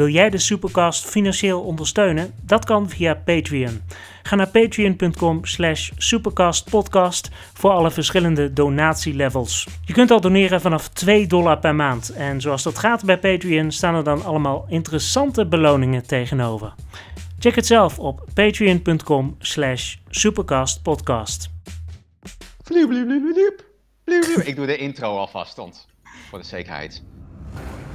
Wil jij de Supercast financieel ondersteunen? Dat kan via Patreon. Ga naar patreon.com slash supercastpodcast voor alle verschillende donatielevels. Je kunt al doneren vanaf 2 dollar per maand. En zoals dat gaat bij Patreon staan er dan allemaal interessante beloningen tegenover. Check het zelf op patreon.com slash supercastpodcast. Ik doe de intro alvast, stond. Voor de zekerheid.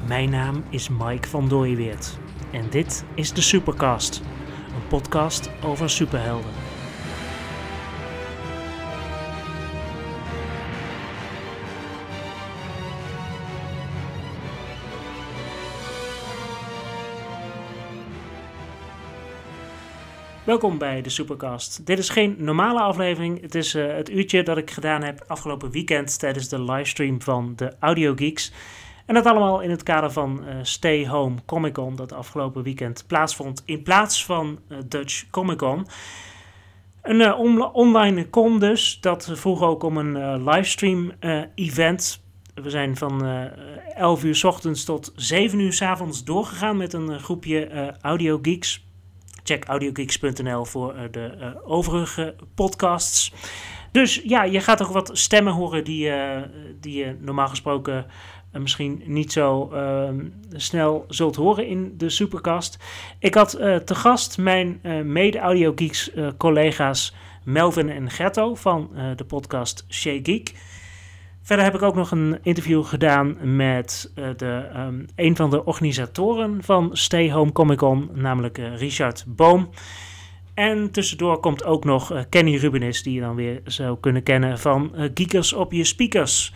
Mijn naam is Mike van Dooyeweert en dit is de Supercast, een podcast over superhelden. Welkom bij de Supercast. Dit is geen normale aflevering. Het is eh, het uurtje dat ik gedaan heb afgelopen weekend tijdens de livestream van de Audio Geeks. En dat allemaal in het kader van eh, Stay Home Comic Con, dat afgelopen weekend plaatsvond in plaats van uh, Dutch Comic Con. Een on online con dus, dat vroeg ook om een livestream event. We zijn van 11 uur s ochtends tot 7 uur s avonds doorgegaan met een groepje audio geeks. Check audiogeeks.nl voor de overige podcasts. Dus ja, je gaat ook wat stemmen horen die, die je normaal gesproken misschien niet zo ehm, snel zult horen in de Supercast. Ik had uh, te gast mijn uh, mede-audio geeks uh, collega's Melvin en Ghetto van de podcast Shea Geek. Verder heb ik ook nog een interview gedaan met de, um, een van de organisatoren van Stay Home Comic Con, namelijk Richard Boom. En tussendoor komt ook nog Kenny Rubenis, die je dan weer zou kunnen kennen van Geekers op je speakers.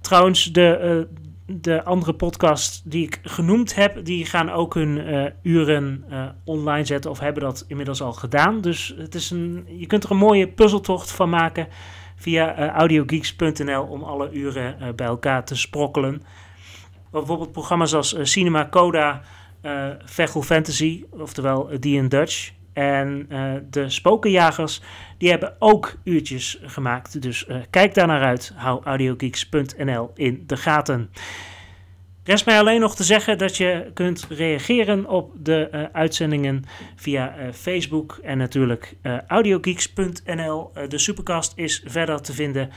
Trouwens, de, de andere podcasts die ik genoemd heb, die gaan ook hun uh, uren uh, online zetten of hebben dat inmiddels al gedaan. Dus het is een, je kunt er een mooie puzzeltocht van maken via uh, audiogeeks.nl om alle uren bij elkaar te sprokkelen. Bijvoorbeeld programma's als Cinema Coda, Vechel Fantasy, oftewel The in Dutch. En de Spokenjagers, die hebben ook uurtjes gemaakt. Dus uh, kijk daar naar uit. Hou audiogeeks.nl in de gaten. Rest mij alleen nog te zeggen dat je kunt reageren op de uh, uitzendingen via Facebook en natuurlijk audiogeeks.nl. de Supercast is verder te vinden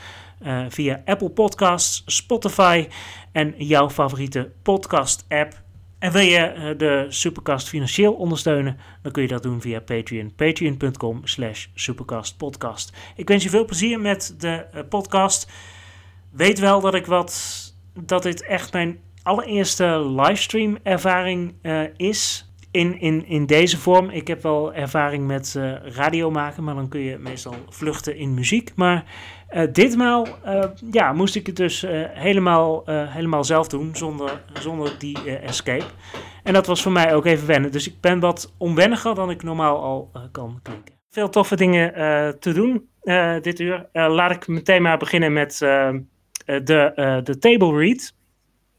via Apple Podcasts, Spotify en jouw favoriete podcast app. En wil je eh, de Supercast financieel ondersteunen, dan kun je dat doen via Patreon. Patreon.com slash supercastpodcast. Ik wens je veel plezier met de eh, podcast. Weet wel dat ik wat, dat dit echt mijn allereerste livestream ervaring uh, is. In, in, in deze vorm. Ik heb wel ervaring met radio maken, maar dan kun je meestal vluchten in muziek. Maar uh, ditmaal uh, ja, moest ik het dus uh, helemaal, helemaal zelf doen, zonder, zonder die escape. En dat was voor mij ook even wennen. Dus ik ben wat onwenniger dan ik normaal al kan klinken. Veel toffe dingen te doen dit uur. laat ik meteen maar beginnen met de, de table read.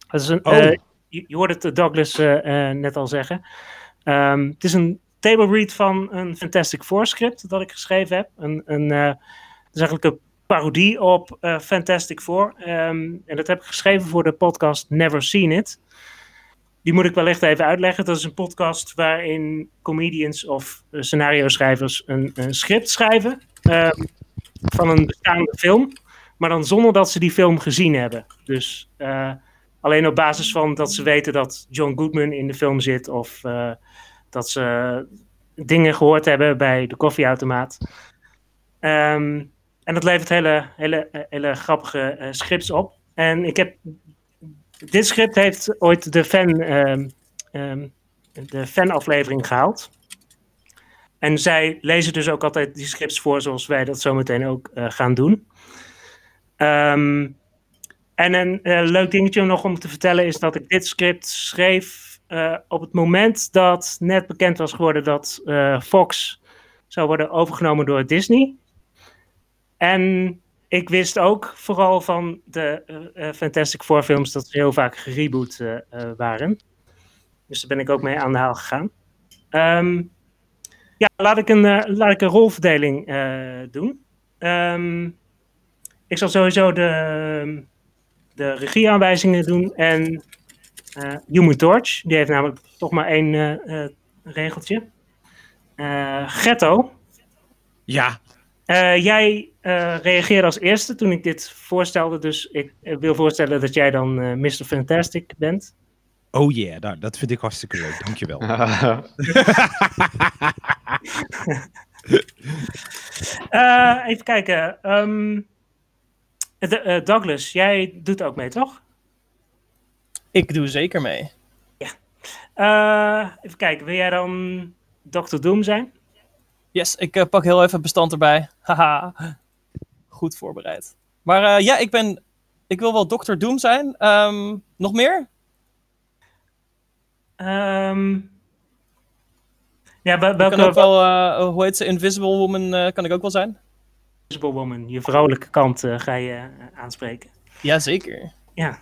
Dat is een, oh. je, je hoorde het Douglas net al zeggen. Um, het is een table read van een Fantastic Four script dat ik geschreven heb. Een, een, het is eigenlijk een parodie op uh, Fantastic Four. Um, en dat heb ik geschreven voor de podcast Never Seen It. Die moet ik wellicht even uitleggen. Dat is een podcast waarin comedians of uh, scenario schrijvers een, een script schrijven um, van een bestaande film. Maar dan zonder dat ze die film gezien hebben. Dus uh, alleen op basis van dat ze weten dat John Goodman in de film zit. Of dat ze dingen gehoord hebben bij de koffieautomaat. Um, en dat levert hele, hele, hele grappige uh, scripts op. En ik heb. Dit script heeft ooit de fan. Um, um, de fanaflevering gehaald. En zij lezen dus ook altijd die scripts voor, zoals wij dat zometeen ook uh, gaan doen. Um, en een uh, leuk dingetje nog om te vertellen is dat ik dit script schreef op het moment dat net bekend was geworden dat Fox zou worden overgenomen door Disney. En ik wist ook vooral van de uh, Fantastic Four films dat ze heel vaak gereboot uh, waren. Dus daar ben ik ook mee aan de haal gegaan. Um, ja, laat ik een, laat ik een rolverdeling doen. Um, ik zal sowieso de, de regieaanwijzingen doen. En Eh Human Torch, die heeft namelijk toch maar één eh, eh, regeltje. Eh Ghetto, Ja, eh, jij eh, reageerde als eerste toen ik dit voorstelde, dus ik eh, wil voorstellen dat jij dan eh, Mr. Fantastic bent. oh yeah, nou, dat vind ik hartstikke leuk. Dankjewel. Eh, even kijken. ehm, de- eh, Douglas, jij doet ook mee, toch? Ik doe zeker mee. Eh, even kijken, wil jij dan Dr. Doom zijn? Yes, ik eh, pak heel even het bestand erbij. Haha. Goed voorbereid. Maar eh, ja, ik ben. Ik wil wel Dr. Doom zijn. Ehm, nog meer? Ehm, ja, wel- Ik kan ook welke wel, eh, hoe heet ze? Invisible Woman kan ik ook wel zijn. Invisible Woman, je vrouwelijke kant ga je aanspreken? Jazeker. Ja.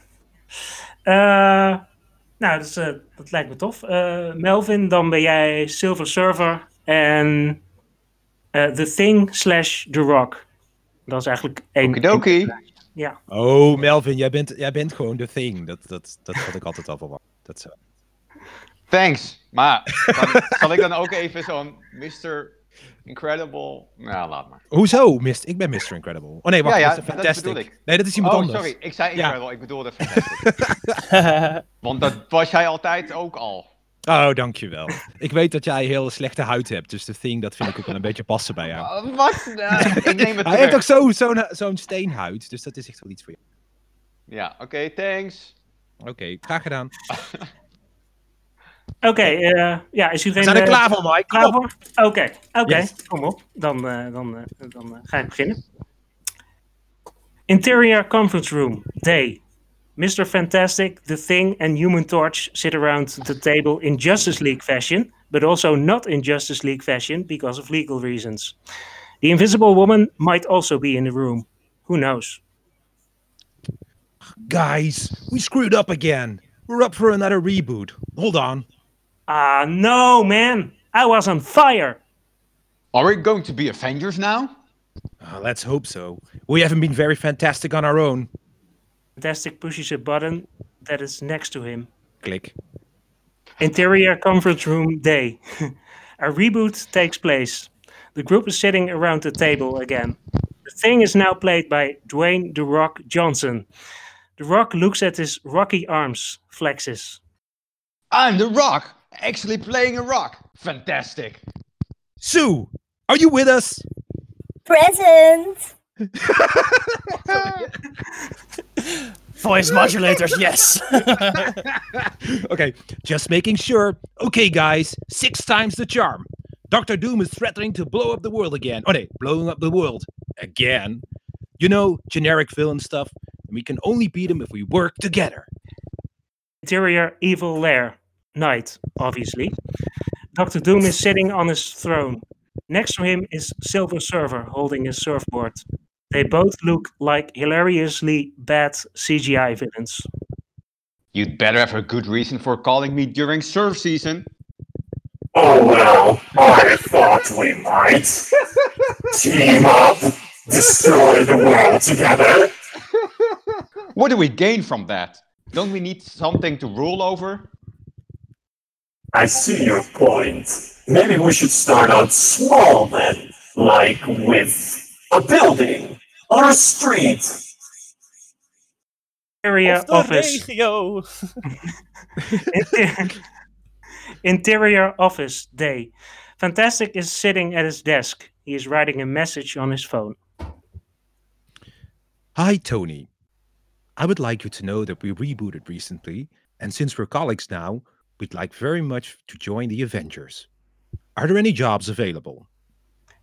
Nou, dus, dat lijkt me tof. Melvin, dan ben jij Silver Server en The Thing slash The Rock. Dat is eigenlijk één. Okidoki. Ja. Oh, Melvin, jij bent, jij bent gewoon de thing. Dat, dat, dat had ik altijd al verwacht. Dat is, eh, Thanks. Maar zal ik dan ook even zo'n Mr. Incredible... Nou, laat maar. Hoezo? Mist, ik ben Mr. Incredible. Oh nee, wacht, Ja, ja, Mr. dat Fantastic. bedoel ik. Nee, dat is iemand Oh, anders. sorry. Ik zei Ja. Incredible. Ik bedoelde Fantastic. Want dat was jij altijd ook al. Oh, dankjewel. ik weet dat jij heel slechte huid hebt, dus de thing, dat vind ik ook wel een beetje passen bij jou. Uh, wat? Nou, ik neem het Hij heeft ook terug. zo- zo'n zo'n steenhuid, dus dat is echt wel iets voor je. Ja, oké, thanks. Oké, graag gedaan. Oké, eh, ja, is We iedereen zijn er eh, klaar voor, Mike. klaar voor? Oké, oké, Yes. kom op. Dan, eh, dan, eh, dan eh, ga ik beginnen. Interior Conference Room, Day. Mr. Fantastic, The Thing, and Human Torch sit around the table in Justice League fashion, but also not in Justice League fashion because of legal reasons. The Invisible Woman might also be in the room. Who knows? Guys, we screwed up again. We're up for another reboot. Hold on. Ah, no, man! I was on fire! Are we going to be Avengers now? Uh, let's hope so. We haven't been very fantastic on our own. Fantastic pushes a button that is next to him. Click. Interior conference room day. A reboot takes place. The group is sitting around the table again. The thing is now played by Dwayne The Rock Johnson. The Rock looks at his rocky arms, flexes. I'm the Rock. Actually playing a rock. Fantastic. Sue, are you with us? Present. Voice modulators, yes. okay, just making sure. Okay, guys, six times the charm. Doctor Doom is threatening to blow up the world again. Oh, no, blowing up the world again. You know, generic villain stuff. And we can only beat him if we work together. Interior evil lair. Night, obviously. Dr. Doom is sitting on his throne. Next to him is Silver Surfer holding his surfboard. They both look like hilariously bad CGI villains. You'd better have a good reason for calling me during surf season. Oh well, I thought we might team up, destroy the world together. What do we gain from that? Don't we need something to rule over? I see your point. Maybe we should start out small then, like with a building or a street. Interior Of office. regio. Interior office day. Fantastic is sitting at his desk. He is writing a message on his phone. Hi, Tony. I would like you to know that we rebooted recently, and since we're colleagues now, we'd like very much to join the Avengers. Are there any jobs available?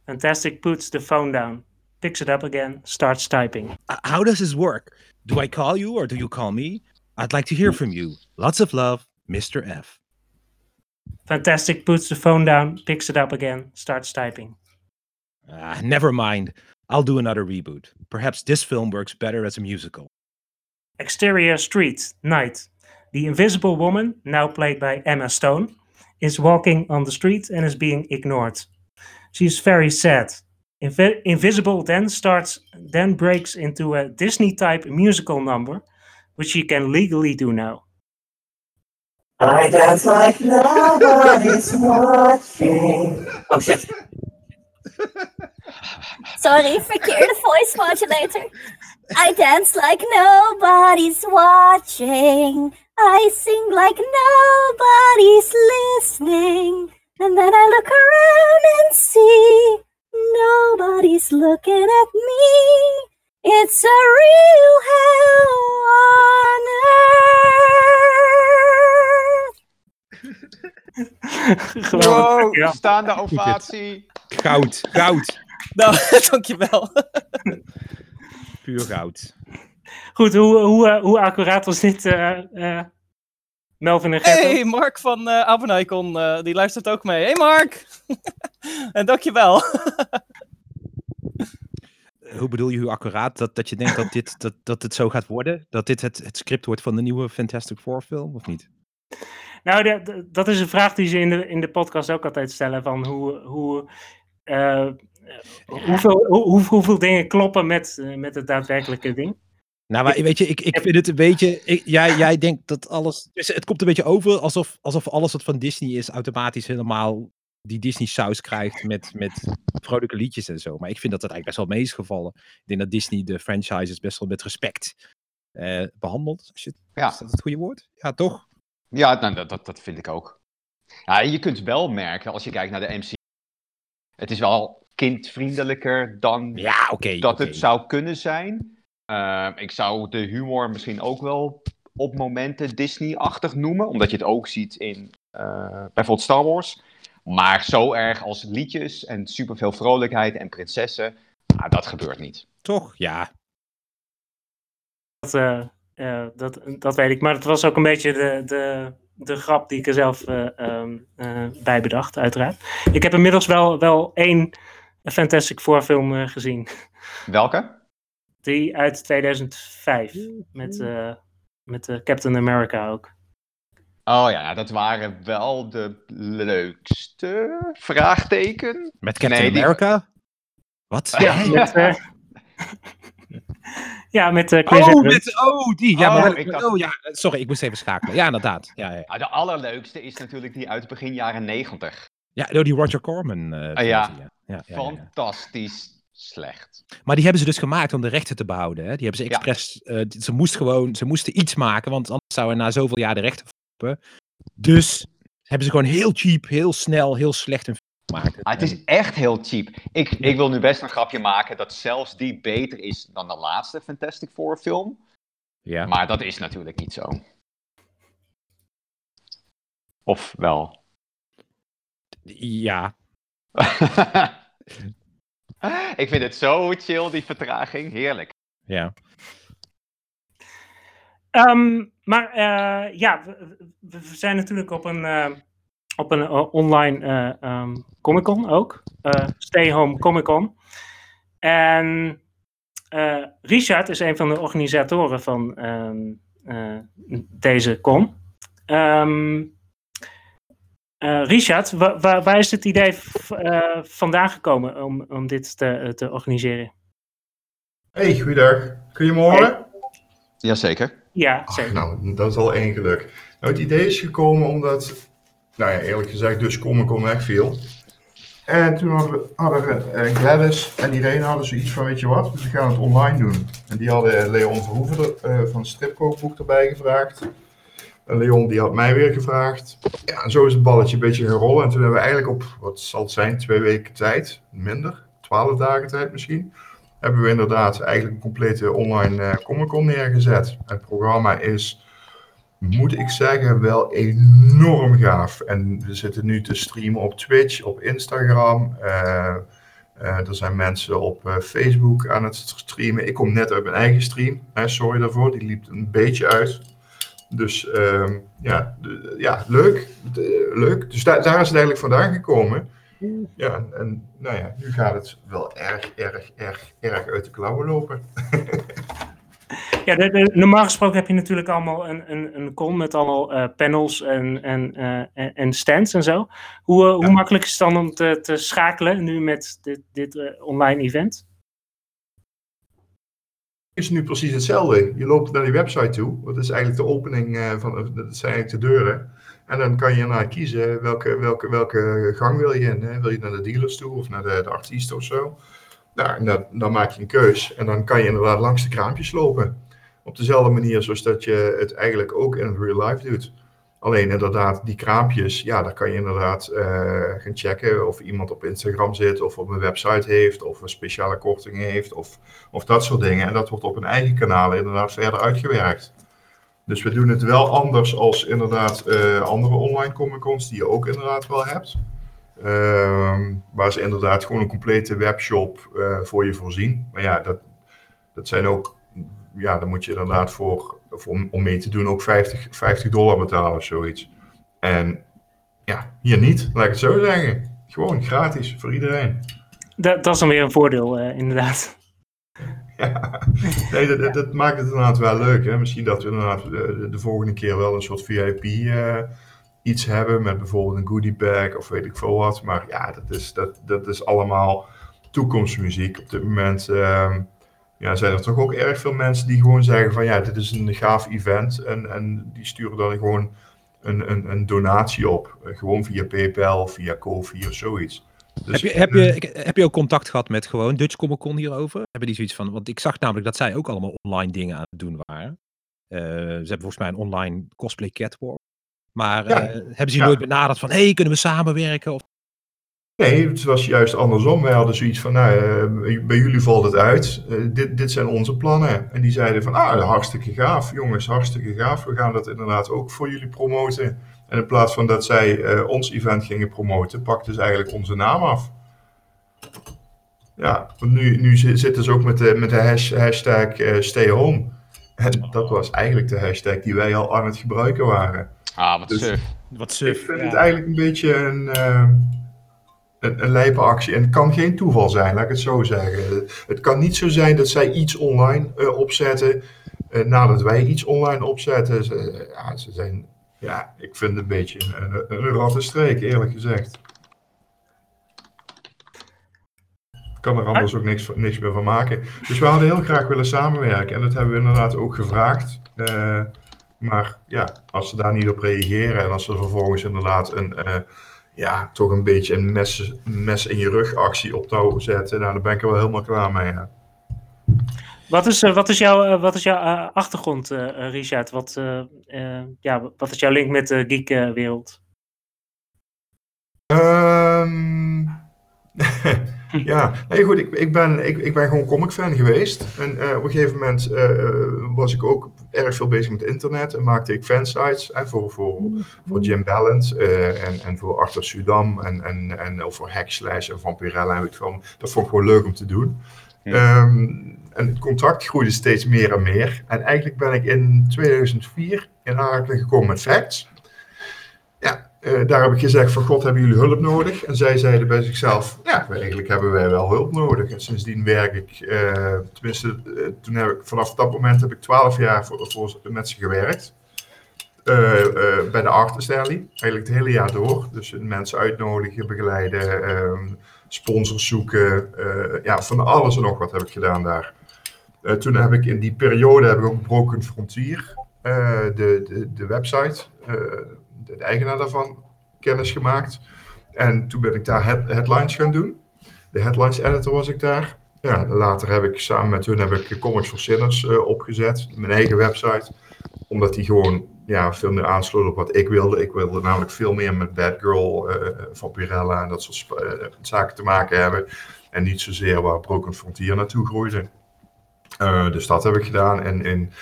Fantastic puts the phone down, picks it up again, starts typing. How does this work? Do I call you or do you call me? I'd like to hear from you. Lots of love, Mr. F. Fantastic puts the phone down, picks it up again, starts typing. Ah, never mind. I'll do another reboot. Perhaps this film works better as a musical. Exterior street, night. The invisible woman, now played by Emma Stone, is walking on the street and is being ignored. She is very sad. Invi- Invisible then starts, then breaks into a Disney type musical number, which she can legally do now. I dance like nobody's watching. Oh shit. Sorry, verkeerde voice modulator. I dance like nobody's watching. I sing like nobody's listening. And then I look around and see nobody's looking at me. It's a real hell on earth. Wow, Ja. staande ovatie. Goud, goud. Nou, dankjewel. Puur goud. Goed, hoe, hoe, hoe accuraat was dit, eh, eh, Melvin en Gerto? Hey, Mark van eh Abenicon, eh, die luistert ook mee. Hey Mark! en dankjewel. Hoe bedoel je hoe accuraat? Dat, dat je denkt dat, dit, dat, dat het zo gaat worden? Dat dit het, het script wordt van de nieuwe Fantastic Four film, of niet? Nou, de- de- dat is een vraag die ze in de, in de podcast ook altijd stellen. Van hoe, hoe, eh, hoeveel, hoe, hoe- hoeveel dingen kloppen met, eh, met het daadwerkelijke ding. Nou, maar weet je, ik, ik vind het een beetje. Ik, jij, jij denkt dat alles. dus Het komt een beetje over alsof, alsof alles wat van Disney is automatisch helemaal die Disney-saus krijgt met, met vrolijke liedjes en zo. Maar ik vind dat dat eigenlijk best wel mee is gevallen. Ik denk dat Disney de franchises best wel met respect eh, behandelt. Als je, Ja. Is dat het goede woord? Ja, toch? Ja, nou, dat, dat, dat vind ik ook. Ja, je kunt wel merken, als je kijkt naar de MC, het is wel kindvriendelijker dan Ja, dat het zou kunnen zijn. Ehm, ik zou de humor misschien ook wel op momenten Disney-achtig noemen, omdat je het ook ziet in eh, bijvoorbeeld Star Wars. Maar zo erg als liedjes en superveel vrolijkheid en prinsessen, nou, dat gebeurt niet. Toch? Ja. Dat, eh, eh, dat, dat weet ik. Maar het was ook een beetje de, de, de grap die ik er zelf eh, ehm, eh, bij bedacht, uiteraard. Ik heb inmiddels wel, wel één Fantastic Four film eh, gezien. Welke? Die uit 2005. Met, eh, met eh, Captain America ook. Oh ja, dat waren wel de leukste vraagteken. Met Captain Nee, die- America? Wat? Ja, met, eh, ja, met eh, Chris Oh, met, oh, die. Ja, Oh, maar ik dacht- oh, ja, sorry, ik moest even schakelen. Ja, inderdaad. Ja, ja. Ah, de allerleukste is natuurlijk die uit begin jaren negentig. ja oh, die Roger Corman. eh, Ah, ja. versie, ja. Ja, ja, ja, ja. Fantastisch slecht. Maar die hebben ze dus gemaakt om de rechten te behouden. Hè? Die hebben ze expres. eh, ze, moest gewoon, ze moesten iets maken, want anders zouden na zoveel jaar de rechten verlopen. Dus hebben ze gewoon heel cheap, heel snel, heel slecht een film gemaakt. Ah, het is echt heel cheap. Ik, ik wil nu best een grapje maken dat zelfs die beter is dan de laatste Fantastic Four film. Ja. Maar dat is natuurlijk niet zo. Of wel? ja. ik vind het zo chill, die vertraging. Heerlijk. Ja. Ehm, maar eh, ja, we, we- zijn natuurlijk op een, eh, op een eh, online eh, ehm, Comic Con ook. Eh, Stay Home Comic Con. En eh, Richard is een van de organisatoren van ehm, eh, deze con. Ehm, eh, Richard, wa- wa- waar is het idee eh, vandaan gekomen om, om dit te, te organiseren? Hey, goeiedag. Kun je me horen? Jazeker. Ja, Ach, zeker. nou, dat is al één geluk. Nou, het idee is gekomen omdat, nou ja, eerlijk gezegd, dus Comic Con wegviel. En toen hadden, we, hadden eh, Gladys en Irene hadden zoiets van, weet je wat, we gaan het online doen. En die hadden Leon Verhoeven er, eh, van het stripkookboek erbij gevraagd. En Leon die had mij weer gevraagd. Ja, en zo is het balletje een beetje gaan rollen. En toen hebben we eigenlijk op, wat zal het zijn, twee weken tijd, minder, twaalf dagen tijd misschien, hebben we inderdaad eigenlijk een complete online eh Comic Con neergezet. Het programma is, moet ik zeggen, wel enorm gaaf. En we zitten nu te streamen op Twitch, op Instagram. eh, eh, er zijn mensen op Facebook aan het streamen. Ik kom net uit mijn eigen stream. Hè, sorry daarvoor, die liep een beetje uit. Dus ehm, ja, de- ja, leuk. De- leuk. Dus daar, daar is het eigenlijk vandaan gekomen. Ja, en, nou ja, nu gaat het wel erg, erg, erg, erg uit de klauwen lopen. Ja, de, normaal gesproken heb je natuurlijk allemaal een, een, een con met allemaal eh, panels en, en, eh, en- en stands en zo. Hoe, eh, hoe makkelijk is het dan om te, te schakelen nu met dit, dit online event? Is nu precies hetzelfde. Je loopt naar die website toe. Dat is eigenlijk de opening eh, van, dat zijn eigenlijk de deuren. En dan kan je inderdaad kiezen welke, welke, welke gang wil je in. Hè? Wil je naar de dealers toe of naar de, de artiest of zo? Nou, dan, dan maak je een keus en dan kan je inderdaad langs de kraampjes lopen. Op dezelfde manier zoals dat je het eigenlijk ook in real life doet. Alleen inderdaad, die kraampjes, ja, daar kan je inderdaad eh, gaan checken of iemand op Instagram zit, of op een website heeft, of een speciale korting heeft, of, of dat soort dingen. En dat wordt op een eigen kanaal inderdaad verder uitgewerkt. Dus we doen het wel anders als inderdaad eh, andere online comic cons die je ook inderdaad wel hebt. Ehm, waar ze inderdaad gewoon een complete webshop eh, voor je voorzien. Maar ja, dat, dat zijn ook, ja, daar moet je inderdaad voor, voor, om- om mee te doen ook 50, 50 dollar betalen of zoiets. En ja, hier niet, laat ik het zo zeggen. Gewoon gratis voor iedereen. Dat, dat is dan weer een voordeel, eh, inderdaad. Ja, nee, dat, dat, dat maakt het inderdaad wel leuk. Hè? Misschien dat we inderdaad eh, de, de volgende keer wel een soort VIP eh, iets hebben met bijvoorbeeld een goodie bag of weet ik veel wat. Maar ja, dat is, dat, dat is allemaal toekomstmuziek. Op dit moment ehm, ja, zijn er toch ook erg veel mensen die gewoon zeggen van ja, dit is een gaaf event. En, en die sturen dan gewoon een, een, een donatie op. Eh, gewoon via PayPal of via Kofi of zoiets. Dus, Heb je, heb, je, heb je ook contact gehad met gewoon Dutch Comic Con hierover? Hebben die zoiets van, want ik zag namelijk dat zij ook allemaal online dingen aan het doen waren. Eh, ze hebben volgens mij een online cosplay catwalk. Maar Ja. eh, hebben ze je Ja. nooit benaderd van, hey, kunnen we samenwerken? Of, Nee, het was juist andersom. Wij hadden zoiets van, nou, eh, bij jullie valt het uit. Eh, dit, dit zijn onze plannen. En die zeiden van, ah, hartstikke gaaf, jongens, hartstikke gaaf. We gaan dat inderdaad ook voor jullie promoten. En in plaats van dat zij eh, ons event gingen promoten, pakten ze eigenlijk onze naam af. Ja, want nu, nu zi- zitten ze ook met de, met de hash- hashtag eh, stay home. En dat was eigenlijk de hashtag die wij al aan het gebruiken waren. Ah, wat Dus- suf. wat Ik vind ja. het eigenlijk een beetje een, eh, een, een actie. En het kan geen toeval zijn, laat ik het zo zeggen. Het kan niet zo zijn dat zij iets online eh, opzetten eh, nadat wij iets online opzetten. Ze, ja, ze zijn, ja, ik vind het een beetje een, een, rattenstreek, eerlijk gezegd. Ik kan er anders ook niks, niks meer van maken. Dus we hadden heel graag willen samenwerken. En dat hebben we inderdaad ook gevraagd. Eh, maar ja, als ze daar niet op reageren en als ze vervolgens inderdaad een, ja, toch een beetje een mes, mes in je rug actie op touw zetten, nou, dan ben ik er wel helemaal klaar mee. Ja. Wat is, eh, wat is jouw, eh, wat is jouw eh, achtergrond, Richard? Wat, ja, wat is jouw link met de geek-wereld? Ehm, ja, nee, goed, ik, ik, ben, ik, ik ben gewoon comic fan geweest. En eh, op een gegeven moment eh, was ik ook erg veel bezig met internet en maakte ik fansites hè, voor, voor, voor Jim Ballant eh, en, en voor Arthur Sudam en, en, en ook voor Hackslash en Vampirella. En ik. Dat vond ik gewoon leuk om te doen. Ja. Ehm, en het contact groeide steeds meer en meer. En eigenlijk ben ik in 2004 in aanraking gekomen met Facts. Eh, daar heb ik gezegd van God, hebben jullie hulp nodig? En zij zeiden bij zichzelf, ja, eigenlijk hebben wij wel hulp nodig. En sindsdien werk ik, eh, tenminste, eh, toen heb ik, vanaf dat moment heb ik twaalf jaar voor, voor, met ze gewerkt. Bij de Artist Alley, eigenlijk het hele jaar door. Dus mensen uitnodigen, begeleiden, ehm, sponsors zoeken. ja, van alles en nog wat heb ik gedaan daar. Toen heb ik in die periode heb ik ook Broken Frontier, de, de, de website, de, eigenaar daarvan, kennis gemaakt. En toen ben ik daar head- headlines gaan doen. De headlines editor was ik daar. Ja, later heb ik samen met hun heb ik Comics for Sinners eh, opgezet, mijn eigen website. Omdat die gewoon ja, veel meer aansloot op wat ik wilde. Ik wilde namelijk veel meer met Batgirl, eh Vampirella en dat soort eh, zaken te maken hebben. En niet zozeer waar Broken Frontier naartoe groeide. Eh, dus dat heb ik gedaan. En, in,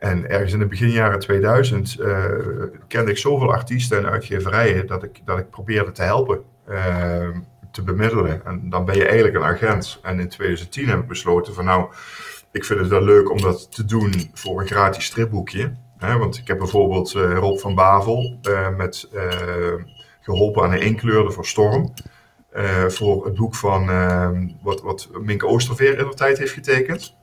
en ergens in de begin jaren 2000 eh, kende ik zoveel artiesten en uitgeverijen dat ik, dat ik probeerde te helpen, eh, te bemiddelen. En dan ben je eigenlijk een agent. En in 2010 heb ik besloten van nou, ik vind het wel leuk om dat te doen voor een gratis stripboekje. Hè, want ik heb bijvoorbeeld eh, Rob van Bavel eh, met, eh, geholpen aan een inkleurder voor Storm. Voor het boek van eh, wat, wat Mink Oosterveer in de tijd heeft getekend.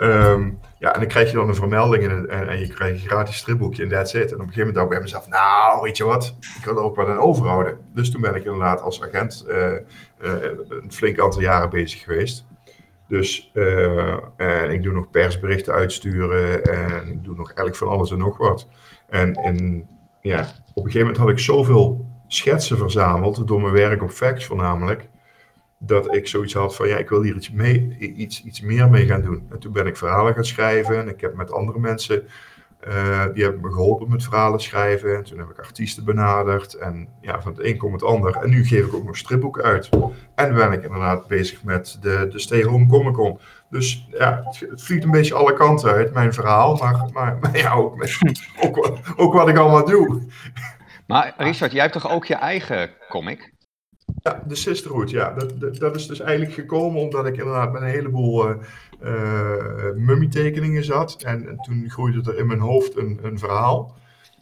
Ehm, ja, en dan krijg je dan een vermelding en, en, je krijgt een gratis stripboekje en that's it. En op een gegeven moment dacht ik bij mezelf, nou, weet je wat, ik wil er ook wat aan overhouden. Dus toen ben ik inderdaad als agent eh, eh, een flink aantal jaren bezig geweest. Dus eh, ik doe nog persberichten uitsturen en ik doe nog eigenlijk van alles en nog wat. En ja, op een gegeven moment had ik zoveel schetsen verzameld, door mijn werk op Facts voornamelijk, dat ik zoiets had van, ja, ik wil hier iets, mee, iets, meer mee gaan doen. En toen ben ik verhalen gaan schrijven en ik heb met andere mensen, eh, die hebben me geholpen met verhalen schrijven. En toen heb ik artiesten benaderd en ja, van het een komt het ander. En nu geef ik ook nog stripboeken uit. En ben ik inderdaad bezig met de, de Stay Home Comic Con. Dus ja, het, vliegt een beetje alle kanten uit, mijn verhaal. Maar, maar, maar ja, ook, met- ook, ook wat ik allemaal doe. Maar Richard, jij hebt toch ook je eigen comic? Ja, de Sisterhood, ja. Dat, dat, is dus eigenlijk gekomen omdat ik inderdaad met een heleboel eh, mummietekeningen zat. En, en toen groeide er in mijn hoofd een, een verhaal.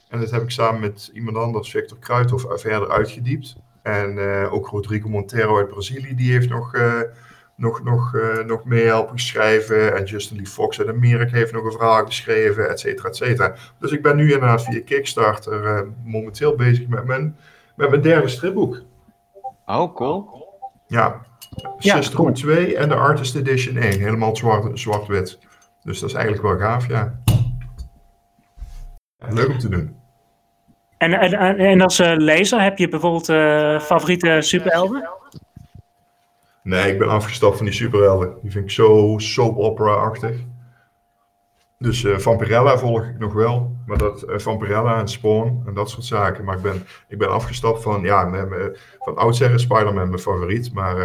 En dat heb ik samen met iemand anders, Victor Kruithof, verder uitgediept. En eh, ook Rodrigo Montero uit Brazilië, die heeft nog, eh, nog, nog, nog mee schrijven. En Justin Lee Fox uit Amerika heeft nog een verhaal geschreven, et cetera, et cetera. Dus ik ben nu inderdaad via Kickstarter momenteel bezig met mijn, met mijn derde stripboek. Oh, cool. Ja, Ja, Sisterhood 2 en de Artist Edition 1. Helemaal zwart- zwart-wit. dus dat is eigenlijk wel gaaf, ja. Leuk om te doen. En, en, en- en als eh, lezer heb je bijvoorbeeld eh, favoriete superhelden? Nee, ik ben afgestapt van die superhelden. Die vind ik zo soap opera-achtig. Dus eh Vampirella volg ik nog wel. Maar dat eh, Vampirella en Spawn en dat soort zaken. Maar ik ben, ik ben afgestapt van, ja, van oudsher is Spider-Man mijn favoriet. Maar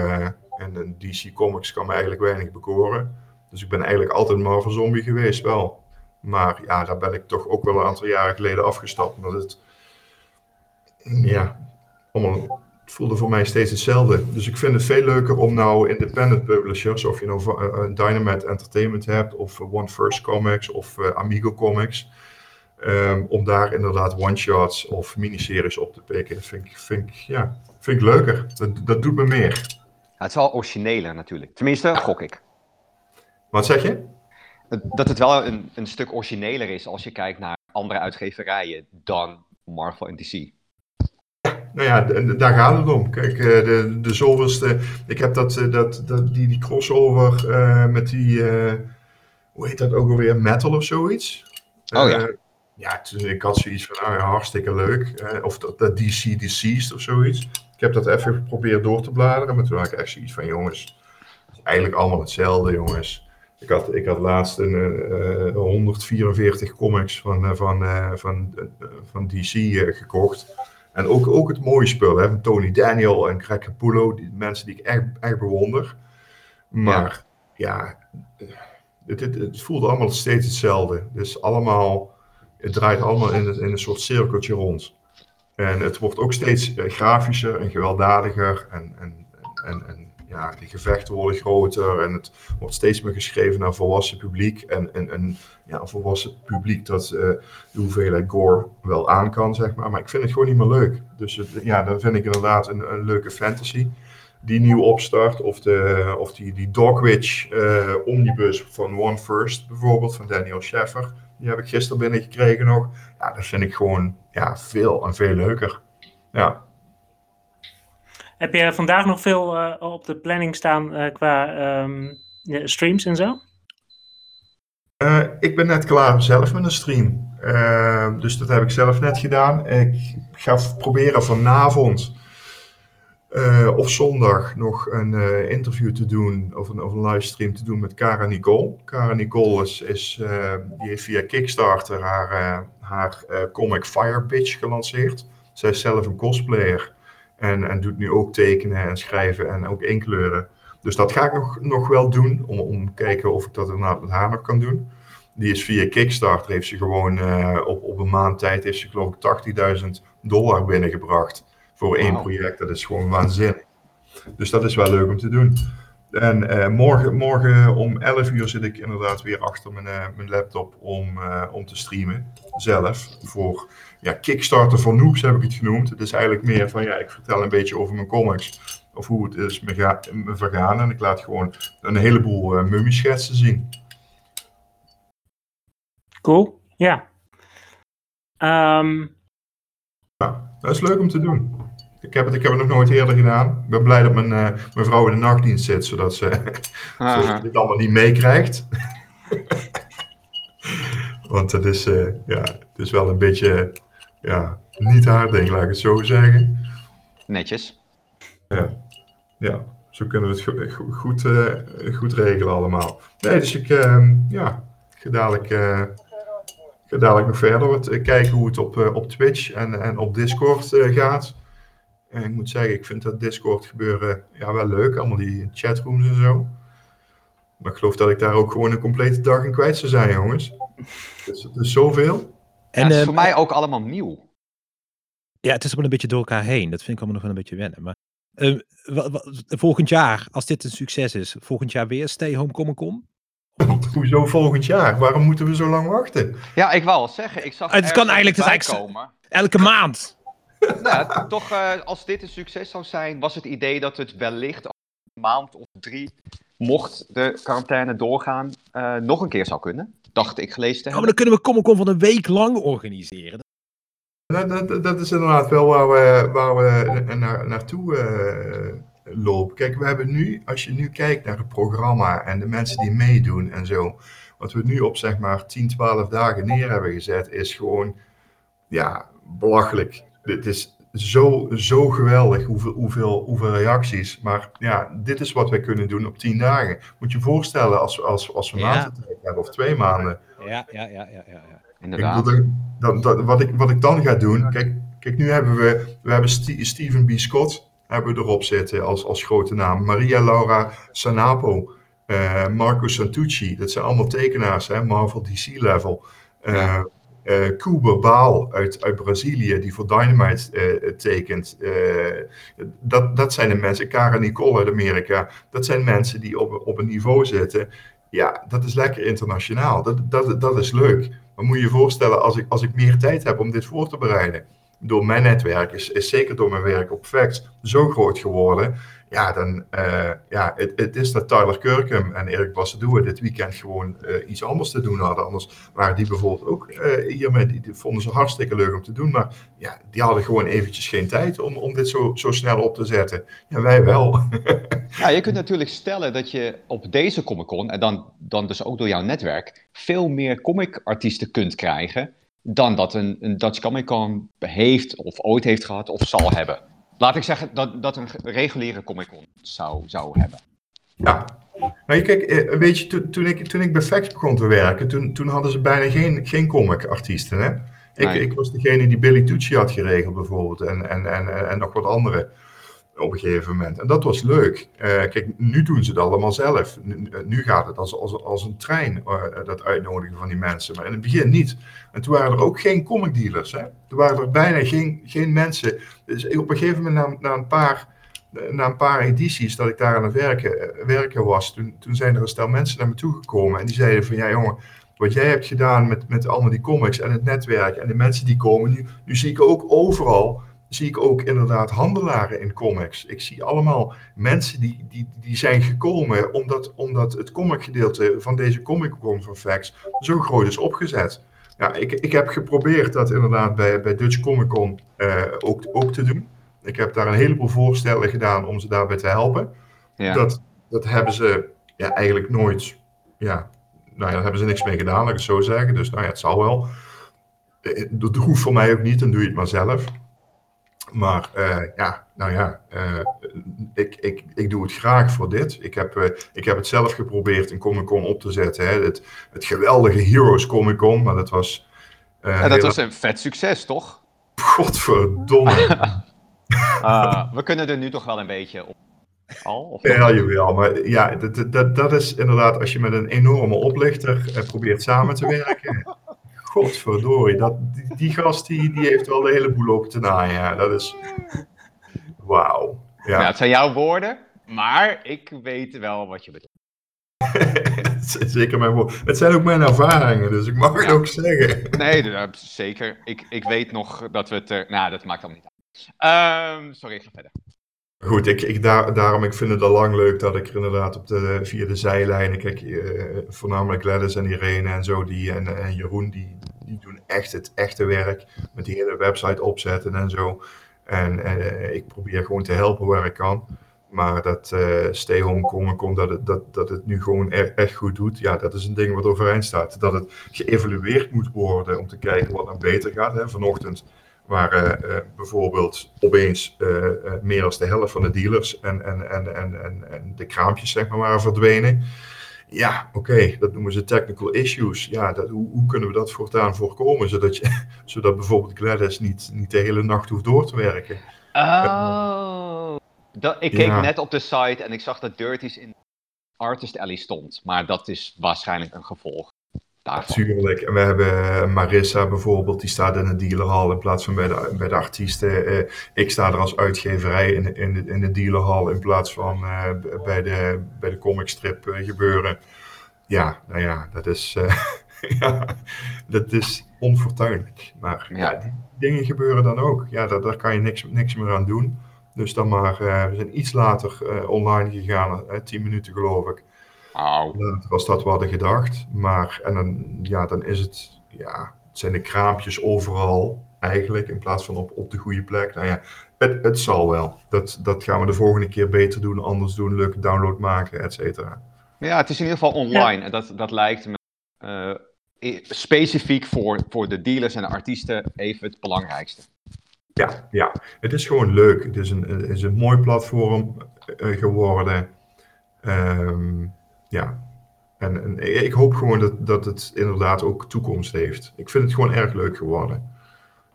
en, en DC Comics kan me eigenlijk weinig bekoren. Dus ik ben eigenlijk altijd Marvel Zombie geweest wel. Maar ja, daar ben ik toch ook wel een aantal jaren geleden afgestapt. Omdat het, ja, allemaal het voelde voor mij steeds hetzelfde. Dus ik vind het veel leuker om nou independent publishers, of je nou eh, eh, Dynamite Entertainment hebt, of eh, One First Comics, of eh, Amigo Comics, ehm, om daar inderdaad one-shots of miniseries op te pikken. Dat vind ik, vind ik, ja, vind ik leuker. Dat, dat doet me meer. Ja, het is wel origineler natuurlijk. Tenminste, gok ik. Wat zeg je? Dat het wel een, een stuk origineler is als je kijkt naar andere uitgeverijen dan Marvel en DC. Nou ja, daar gaat het om. Kijk, eh, de, de zoveelste. Ik heb dat, eh, dat, dat, die, die crossover eh, met die. hoe heet dat ook alweer? Metal of zoiets? Oh ja. Ja, toen, ik had zoiets van, nou ja, hartstikke leuk. Of dat, dat DC Deceased of zoiets. Ik heb dat even geprobeerd door te bladeren, maar toen had ik echt zoiets van, jongens, eigenlijk allemaal hetzelfde, jongens. Ik had, ik had laatst een, eh, 144 comics van, van, van, van DC gekocht. En ook, ook het mooie spul, hè, Tony Daniel en Greg Capullo, die mensen die ik echt, echt bewonder. Maar ja, het, het, het voelde allemaal steeds hetzelfde. Dus allemaal, het draait allemaal in, het- in een soort cirkeltje rond. En het wordt ook steeds eh, grafischer en gewelddadiger. En, en, en, en ja, de gevechten worden groter. En het wordt steeds meer geschreven naar volwassen publiek. En, ja, een volwassen publiek dat eh, de hoeveelheid gore wel aan kan, zeg maar. Maar ik vind het gewoon niet meer leuk. Dus ja, dan vind ik inderdaad een, leuke fantasy die nieuw opstart. Of, de, of die, die Dogwitch eh, omnibus van One First bijvoorbeeld, van Daniel Scheffer. Die heb ik gisteren binnengekregen nog. Ja, dat vind ik gewoon ja, veel en veel leuker. Ja. Heb je vandaag nog veel eh, op de planning staan eh, qua ehm, streams en zo? Eh, ik ben net klaar zelf met een stream. Dus dat heb ik zelf net gedaan. Ik ga proberen vanavond of zondag nog een interview te doen, of een, of een livestream te doen met Cara Nicole. Cara Nicole is, die heeft via Kickstarter haar, haar comic Fire Pitch gelanceerd. Zij is zelf een cosplayer en, en doet nu ook tekenen en schrijven en ook inkleuren. Dus dat ga ik nog, nog wel doen, om, om kijken of ik dat inderdaad met haar nog kan doen. Die is via Kickstarter, heeft ze gewoon eh, op, op een maand tijd, heeft ze geloof ik 80.000 dollar binnengebracht voor één project. Dat is gewoon waanzinnig. Dus dat is wel leuk om te doen. En eh, morgen, morgen om 11 uur zit ik inderdaad weer achter mijn, eh, mijn laptop om, eh, om te streamen. Zelf. Voor ja, Kickstarter voor noobs heb ik het genoemd. Het is eigenlijk meer van ja, ik vertel een beetje over mijn comics. Of hoe het is me, ga, me vergaan. En ik laat gewoon een heleboel uh, mummieschetsen zien. Cool, ja. Ehm, Ja, dat is leuk om te doen. Ik heb het, ik heb het nog nooit eerder gedaan. Ik ben blij dat mijn, eh, mijn vrouw in de nachtdienst zit, zodat ze, zodat dit allemaal niet meekrijgt. Want het is, eh, ja, het is wel een beetje, ja, niet haar ding, laat ik het zo zeggen. Netjes. Ja, zo kunnen we het go- go- goed, eh, goed regelen allemaal. Nee, dus ik, ehm, ja, ga dadelijk, nog verder wat, kijken hoe het op, op Twitch en, en op Discord gaat. En ik moet zeggen, ik vind dat Discord gebeuren ja, wel leuk, allemaal die chatrooms en zo. Maar ik geloof dat ik daar ook gewoon een complete dag in kwijt zou zijn, jongens. Dus het is zoveel. En, En het is ehm, voor mij ook allemaal nieuw. ja, het is wel een beetje door elkaar heen. Dat vind ik allemaal nog wel een beetje wennen. Maar ehm, volgend jaar, als dit een succes is, volgend jaar weer Stay Home Comic Con? Hoezo volgend jaar? Waarom moeten we zo lang wachten? Ja, ik wou al zeggen, ik zag Het ergens kan eigenlijk- het is voorbij eigenlijk komen. Elke maand. Nou, toch, eh, als dit een succes zou zijn, was het idee dat het wellicht een maand of drie, mocht de quarantaine doorgaan, eh, nog een keer zou kunnen. Dacht ik gelezen te Ja, maar hebben. dan kunnen we Comic Con van een week lang organiseren. Dat, dat, dat is inderdaad wel waar we, waar we naar, naartoe eh, lopen. Kijk, we hebben nu, als je nu kijkt naar het programma en de mensen die meedoen en zo, wat we nu op zeg maar 10, 12 dagen neer hebben gezet, is gewoon, ja, belachelijk. Dit is zo, zo geweldig, hoeveel, hoeveel, hoeveel reacties. Maar ja, dit is wat wij kunnen doen op 10 dagen. Moet je je voorstellen als, we- als, als we Ja. maanden hebben of twee maanden. Ja, ja, ja, ja, ja. ja. Ik Inderdaad. bedoel, dat, dat, wat, ik, wat ik dan ga doen, kijk, kijk nu hebben we, we hebben Ste- Stephen B. Scott hebben we erop zitten als, als grote naam. Maria Laura Sanapo, eh, Marco Santucci, dat zijn allemaal tekenaars, hè, Marvel DC level. Eh Ja. Eh, Kuber Baal uit, uit Brazilië, die voor Dynamite eh, tekent. Eh, dat, dat zijn de mensen, Cara Nicole uit Amerika, dat zijn mensen die op, op een niveau zitten. Ja, dat is lekker internationaal. Dat, dat, dat is leuk. Maar moet je je voorstellen, als ik, als ik meer tijd heb om dit voor te bereiden. Door mijn netwerk is, is zeker door mijn werk op Facts zo groot geworden. Ja, dan eh, ja, het, het is dat Tyler Kirkham en Erik Bassedoe dit weekend gewoon eh, iets anders te doen hadden. Anders waren die bijvoorbeeld ook eh, hiermee, die, vonden ze hartstikke leuk om te doen. Maar ja, die hadden gewoon eventjes geen tijd om, om dit zo, zo snel op te zetten. Ja, wij wel. Ja, je kunt natuurlijk stellen dat je op deze Comic Con, en dan, dan dus ook door jouw netwerk, veel meer comic-artiesten kunt krijgen dan dat een, een Dutch Comic Con heeft of ooit heeft gehad of zal hebben. Laat ik zeggen dat, dat een reguliere Comic zou, zou hebben. Ja. Nou, kijk, eh, weet je, toen, toen, ik, toen ik bij Facts begon te werken, toen, toen hadden ze bijna geen, geen comic-artiesten. Hè? Ik, Nee. ik was degene die Billy Tucci had geregeld, bijvoorbeeld, en, en, en, en nog wat andere op een gegeven moment. En dat was leuk. Eh, kijk, nu doen ze het allemaal zelf. Nu, nu gaat het als, als, een trein, eh, dat uitnodigen van die mensen. Maar in het begin niet. En toen waren er ook geen comic dealers. Hè? Toen waren er bijna geen, geen mensen. Dus op een gegeven moment, na, een paar na een paar edities dat ik daar aan het werken, eh, werken was, toen, toen zijn er een stel mensen naar me toegekomen en die zeiden van ja jongen, wat jij hebt gedaan met, met allemaal die comics en het netwerk en de mensen die komen, nu, nu zie ik ook overal, zie ik ook inderdaad handelaren in comics. Ik zie allemaal mensen die, die, die zijn gekomen omdat, omdat het comic gedeelte van deze Comic Con van Facts zo groot is opgezet. Ja, ik, ik heb geprobeerd dat inderdaad bij, bij Dutch Comic Con eh, ook, ook te doen. Ik heb daar een heleboel voorstellen gedaan om ze daarbij te helpen. Ja. Dat, dat hebben ze ja, eigenlijk nooit. Ja, nou ja, daar hebben ze niks mee gedaan, laat ik het zo zeggen. Dus nou ja, het zal wel. Eh, Dat hoeft voor mij ook niet, dan doe je het maar zelf. Maar eh, ja, nou ja, eh, ik, ik, ik doe het graag voor dit. Ik heb, eh, ik heb het zelf geprobeerd een Comic Con op te zetten. Hè. Het, het geweldige Heroes Comic Con, maar dat was. En dat was een vet succes, toch? Godverdomme. Ah, we kunnen er nu toch wel een beetje op. Al? Of Ja, jawel. Maar ja, dat, dat, dat is inderdaad als je met een enorme oplichter probeert samen te werken. Godverdorie, dat, die, die gast die, die heeft wel de hele boel open te naaien. Ja, dat is... Wauw. Ja, Ja, het zijn jouw woorden, maar ik weet wel wat je bedoelt. het zijn zeker mijn woord. Het zijn ook mijn ervaringen, dus ik mag het ook zeggen. Nee, zeker. Ik, ik weet nog dat we het er... Nou, dat maakt allemaal niet uit. Ehm, sorry, ik ga verder. Goed, ik, ik, daar, daarom ik vind het al lang leuk dat ik er inderdaad op de, via de zijlijnen, kijk, eh, voornamelijk Gladys en Irene en zo, die, en, en Jeroen, die, die doen echt het echte werk met die hele website opzetten en zo. En eh, ik probeer gewoon te helpen waar ik kan. Maar dat eh Stay Comic Con, dat het, dat, dat het nu gewoon echt goed doet, ja, dat is een ding wat overeind staat. Dat het geëvalueerd moet worden om te kijken wat er beter gaat. Hè. Vanochtend Waar eh, eh, bijvoorbeeld opeens eh, meer dan de helft van de dealers en, en, en, en, en, en de kraampjes zeg maar, waren verdwenen. Ja, oké, dat noemen ze technical issues. Ja, dat, hoe, hoe kunnen we dat voortaan voorkomen, zodat, je, zodat bijvoorbeeld Gladys niet, niet de hele nacht hoeft door te werken? Oh. Dat, ik keek Ja. net op de site en ik zag dat Dirties in Artist Alley stond. Maar dat is waarschijnlijk een gevolg daarvan. Tuurlijk. En we hebben Marissa bijvoorbeeld, die staat in een dealerhal in plaats van bij de, bij de artiesten. Eh, ik sta er als uitgeverij in, in, de, in de dealerhal in plaats van eh, bij, de, bij de comicstrip eh, gebeuren. Ja, nou ja, dat is, eh, ja, dat is onfortuinlijk. Maar ja. Ja. die dingen gebeuren dan ook. Ja, daar, daar kan je niks, niks meer aan doen. Dus dan maar, eh, we zijn iets later eh, online gegaan, eh, 10 minuten geloof ik Oh. later als dat we hadden gedacht. Maar en dan, ja, dan is het, ja, het zijn de kraampjes overal eigenlijk, in plaats van op, op de goede plek. Nou ja, het, het zal wel. Dat, dat gaan we de volgende keer beter doen, anders doen, leuke download maken, et cetera. Ja, het is in ieder geval online. En dat, dat lijkt me eh, specifiek voor, voor de dealers en de artiesten even het belangrijkste. Ja, ja, het is gewoon leuk. Het is een, het is een mooi platform eh, geworden. Ehm, ja, en, en ik hoop gewoon dat, dat het inderdaad ook toekomst heeft. Ik vind het gewoon erg leuk geworden.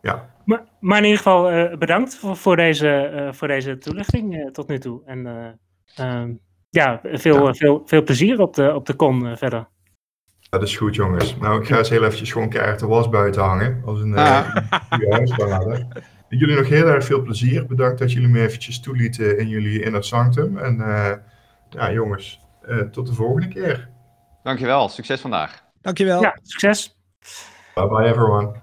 Ja. Maar, maar in ieder geval eh, bedankt voor, voor, deze, eh, voor deze toelichting eh, tot nu toe. En eh, ehm, ja, veel, Ja. Veel, veel plezier op de, op de con verder. Dat is goed, jongens. Nou, ik ga eens heel eventjes gewoon keihard de was buiten hangen. Als een Ah. goede huisvader. Jullie nog heel erg veel plezier. Bedankt dat jullie me eventjes toelieten in jullie inner sanctum. En eh, ja, jongens, eh, tot de volgende keer. Dankjewel, succes vandaag. Dankjewel. Ja, succes. Bye bye everyone.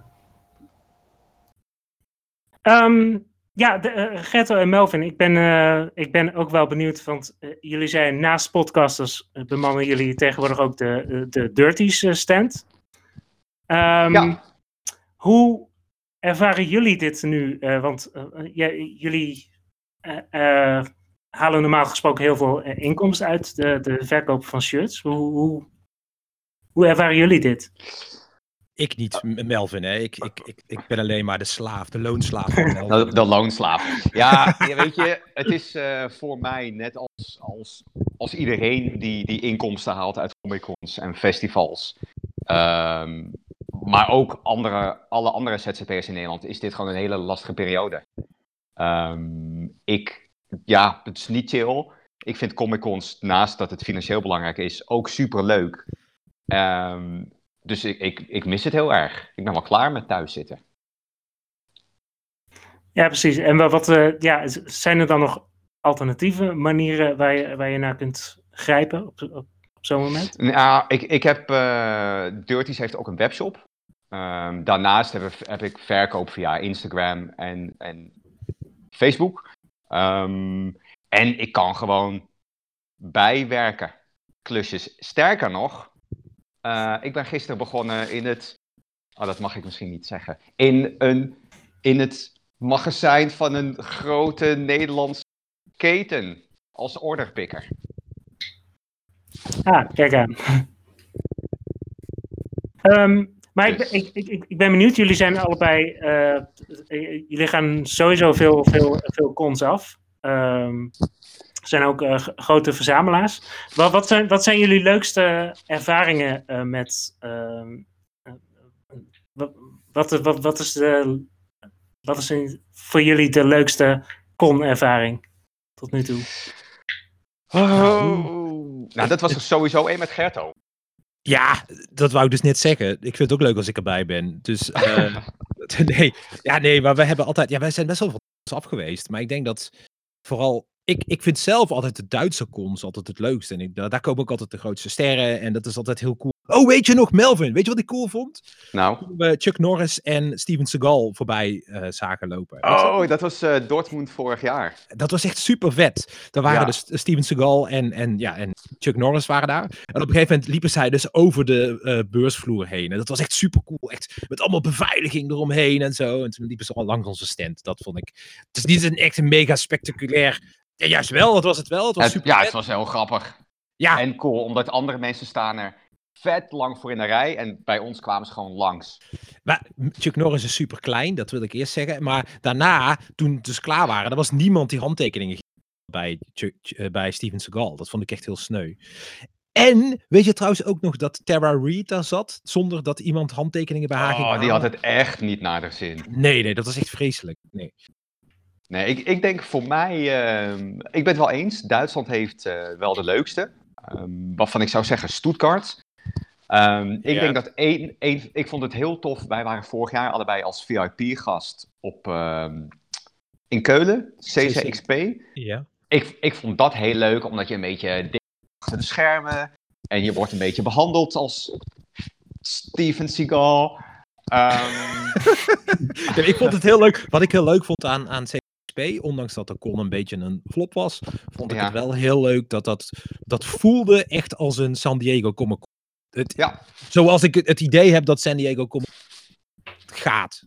Ehm, ja, de, eh, Gerto en Melvin, ik ben, eh, ik ben ook wel benieuwd, want jullie zijn naast podcasters, bemannen jullie tegenwoordig ook de, de Dirties stand. Ehm, Ja. Hoe ervaren jullie dit nu? Eh, want ja, jullie halen normaal gesproken heel veel eh, inkomsten uit de, de verkoop van shirts. Hoe, hoe, hoe ervaren jullie dit? Ik niet, Melvin. Hè. Ik, ik, ik, ik ben alleen maar de slaaf, de loonslaaf van. De, de loonslaaf. Ja, ja, weet je, het is eh, voor mij net als, als, als iedereen die, die inkomsten haalt uit comic-cons en festivals. Ehm, maar ook andere, alle andere ZZP'ers in Nederland is dit gewoon een hele lastige periode. Ehm, ik, ja, het is niet chill. Ik vind comic-cons, naast dat het financieel belangrijk is, ook super leuk. Ehm, dus ik, ik, ik mis het heel erg. Ik ben wel klaar met thuiszitten. Ja, precies. En wat, wat eh, ja, zijn er dan nog alternatieve manieren waar je, waar je naar kunt grijpen op, op, op zo'n moment? Nou, ik, ik heb. eh Dirties heeft ook een webshop. Ehm, daarnaast heb, ik- heb ik verkoop via Instagram en, en Facebook. Ehm, en ik kan gewoon bijwerken. Klusjes. Sterker nog, eh, ik ben gisteren begonnen in het. Oh, dat mag ik misschien niet zeggen. In, een, in het magazijn van een grote Nederlandse keten. Als orderpikker. Ah, kijk aan. Ehm, maar ik, ben- ik, ik, ik- ik ben benieuwd, jullie zijn allebei, eh, eh, jullie gaan sowieso veel, veel, veel cons af. Ehm zijn ook eh, grote verzamelaars. Wat, wat, zijn, wat zijn jullie leukste ervaringen eh, met, ehm, eh, wat, wat, wat, wat is, de, wat is een- voor jullie de leukste con-ervaring tot nu toe? Oh. Nou, dat was er sowieso één met Gerto. Ja, dat wou ik dus net zeggen. Ik vind het ook leuk als ik erbij ben. Dus eh, nee, ja, nee, maar we hebben altijd, ja, wij zijn best wel veel af geweest. Maar ik denk dat vooral, ik, ik vind zelf altijd de Duitse cons altijd het leukste. En ik, daar daar komen ook altijd de grootste sterren. En dat is altijd heel cool. Oh, weet je nog, Melvin? Weet je wat ik cool vond? Nou. Toen we Chuck Norris en Steven Seagal voorbij eh, zagen lopen. Oh, dat was eh, Dortmund vorig jaar. Dat was echt super vet. Daar waren Ja. dus Steven Seagal en, en, ja, en Chuck Norris waren daar. En op een gegeven moment liepen zij dus over de eh, beursvloer heen. En dat was echt super cool. Echt met allemaal beveiliging eromheen en zo. En toen liepen ze al langs onze stand. Dat vond ik. Het is niet een echt een mega spectaculair. Ja, juist wel. Dat was het wel. Het was Het- super ja, vet. het was heel grappig. Ja. En cool, omdat andere mensen staan er vet lang voor in de rij. En bij ons kwamen ze gewoon langs. Maar Chuck Norris is super klein, dat wil ik eerst zeggen. Maar daarna, toen het dus klaar waren, er was niemand die handtekeningen bij, Chuck, eh, bij Steven Seagal. Dat vond ik echt heel sneu. En weet je trouwens ook nog dat Tara Reid daar zat, zonder dat iemand handtekeningen bij haar ging Oh, die had het echt niet naar de zin. Nee, nee, dat was echt vreselijk. Nee. Nee, ik, ik denk voor mij, ehm, ik ben het wel eens. Duitsland heeft eh, wel de leukste. Ehm, waarvan ik zou zeggen Stuttgart. Ehm, ik denk dat één, één, ik vond het heel tof. Wij waren vorig jaar allebei als VIP-gast op ehm, in Keulen, CCXP. Ja. Ik, ik vond dat heel leuk, omdat je een beetje achter de schermen en je wordt een beetje behandeld als Steven Seagal. Ehm, Ja, ik vond het heel leuk. Wat ik heel leuk vond aan, aan CXP, ondanks dat de con een beetje een flop was, vond ik Ja. het wel heel leuk dat dat, dat voelde echt als een San Diego Comic. Het, Ja. Zoals ik het, idee heb dat San Diego gaat.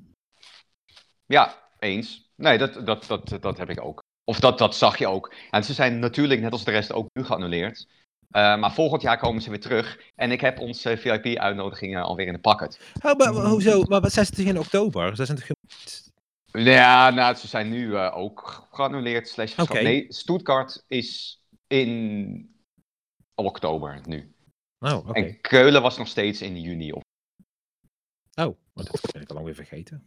Ja, eens. Nee, dat, dat, dat, dat heb ik ook. Of dat, dat zag je ook. En ze zijn natuurlijk, net als de rest, ook nu geannuleerd. Eh, maar volgend jaar komen ze weer terug. En ik heb onze VIP-uitnodigingen alweer in de pakket. Oh, maar, maar hoezo? Maar wat zijn ze in oktober? Ze zijn toch Ja, nou, ze zijn nu eh, ook geannuleerd. Slash. Nee, Stuttgart is in oktober nu. Oh, oké. En Keulen was nog steeds in juni. Of... Oh, maar dat ben ik al lang weer vergeten.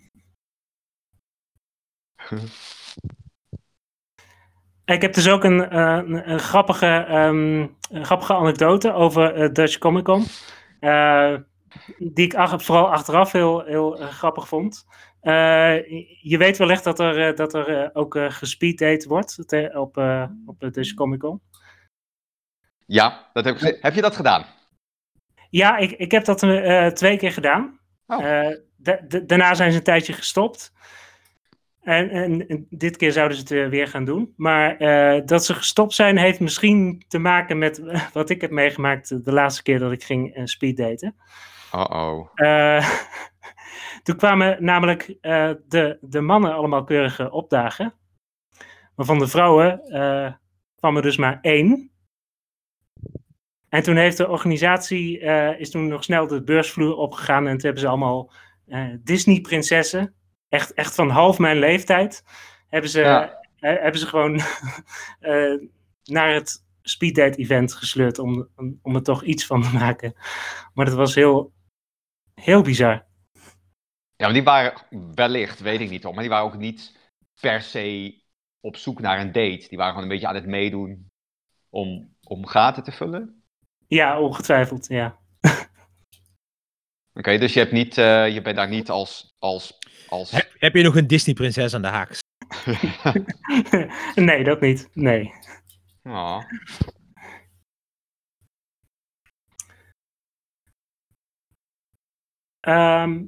Ik heb dus ook een, eh, een, een grappige, ehm, een grappige anekdote over eh, Dutch Comic Con. eh, die ik ach- vooral achteraf heel, heel grappig vond. Eh, je weet wellicht dat er, eh, dat er ook uh, gespeeddate wordt te- op, eh, op de Dutch Comic Con. Ja, dat heb ik. Heb je dat gedaan? Ja, ik, ik heb dat eh, twee keer gedaan. Oh. Eh, da- da- daarna zijn ze een tijdje gestopt. En, en, en dit keer zouden ze het eh, weer gaan doen. Maar dat ze gestopt zijn, heeft misschien te maken met wat ik heb meegemaakt de laatste keer dat ik ging uh, speeddaten. Uh-oh. Toen kwamen namelijk de, de mannen allemaal keurig eh, opdagen. Maar van de vrouwen kwam er dus maar één. En toen heeft de organisatie, eh, is toen nog snel de beursvloer opgegaan. En toen hebben ze allemaal eh, Disney-prinsessen, echt, echt van half mijn leeftijd, hebben ze, Ja. eh, hebben ze gewoon naar het speeddate-event gesleurd om, om, om er toch iets van te maken. Maar dat was heel, heel bizar. Ja, maar die waren wellicht, weet ik niet hoor, maar die waren ook niet per se op zoek naar een date. Die waren gewoon een beetje aan het meedoen om, om gaten te vullen. Ja, ongetwijfeld, ja. Oké, dus je, hebt niet, eh, je bent daar niet als... als, als... Heb, heb je nog een Disney-prinses aan de haak? nee, dat niet. Nee. Oh. Ehm,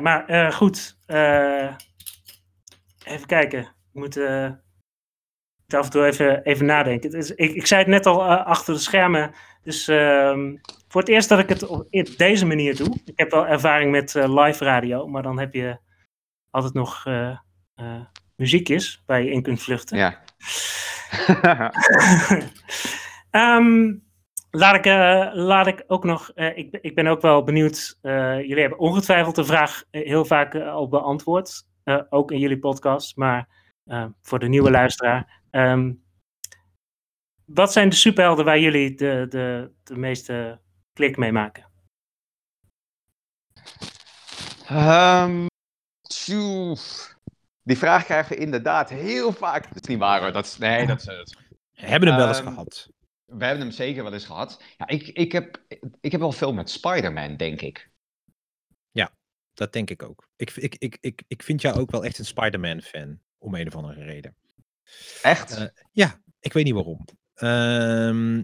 maar eh, goed, eh, even kijken. Ik moet eh, moet af en toe even, even nadenken. Is, ik, ik zei het net al eh, achter de schermen. Dus ehm, voor het eerst dat ik het op deze manier doe. Ik heb wel ervaring met eh, live radio, maar dan heb je altijd nog eh, eh, muziekjes waar je in kunt vluchten. Ja. Ehm, laat, ik, laat ik ook nog. ik, ben- ik ben ook wel benieuwd. jullie hebben ongetwijfeld de vraag heel vaak al beantwoord. ook in jullie podcast. Maar voor de nieuwe luisteraar. Ehm, wat zijn de superhelden waar jullie de, de, de meeste klik mee maken? Ehm. Die vraag krijgen we inderdaad heel vaak. Dat is niet waar hoor. Dat is, nee, dat is, dat is- Hebben hem wel eens Ehm, gehad. We hebben hem zeker wel eens gehad. Ja, ik, ik, heb, ik heb wel veel met Spider-Man, denk ik. Dat denk ik ook. Ik, ik, ik, ik, ik vind jou ook wel echt een Spider-Man-fan. Om een of andere reden. Echt? Eh, ja, ik weet niet waarom. Ehm,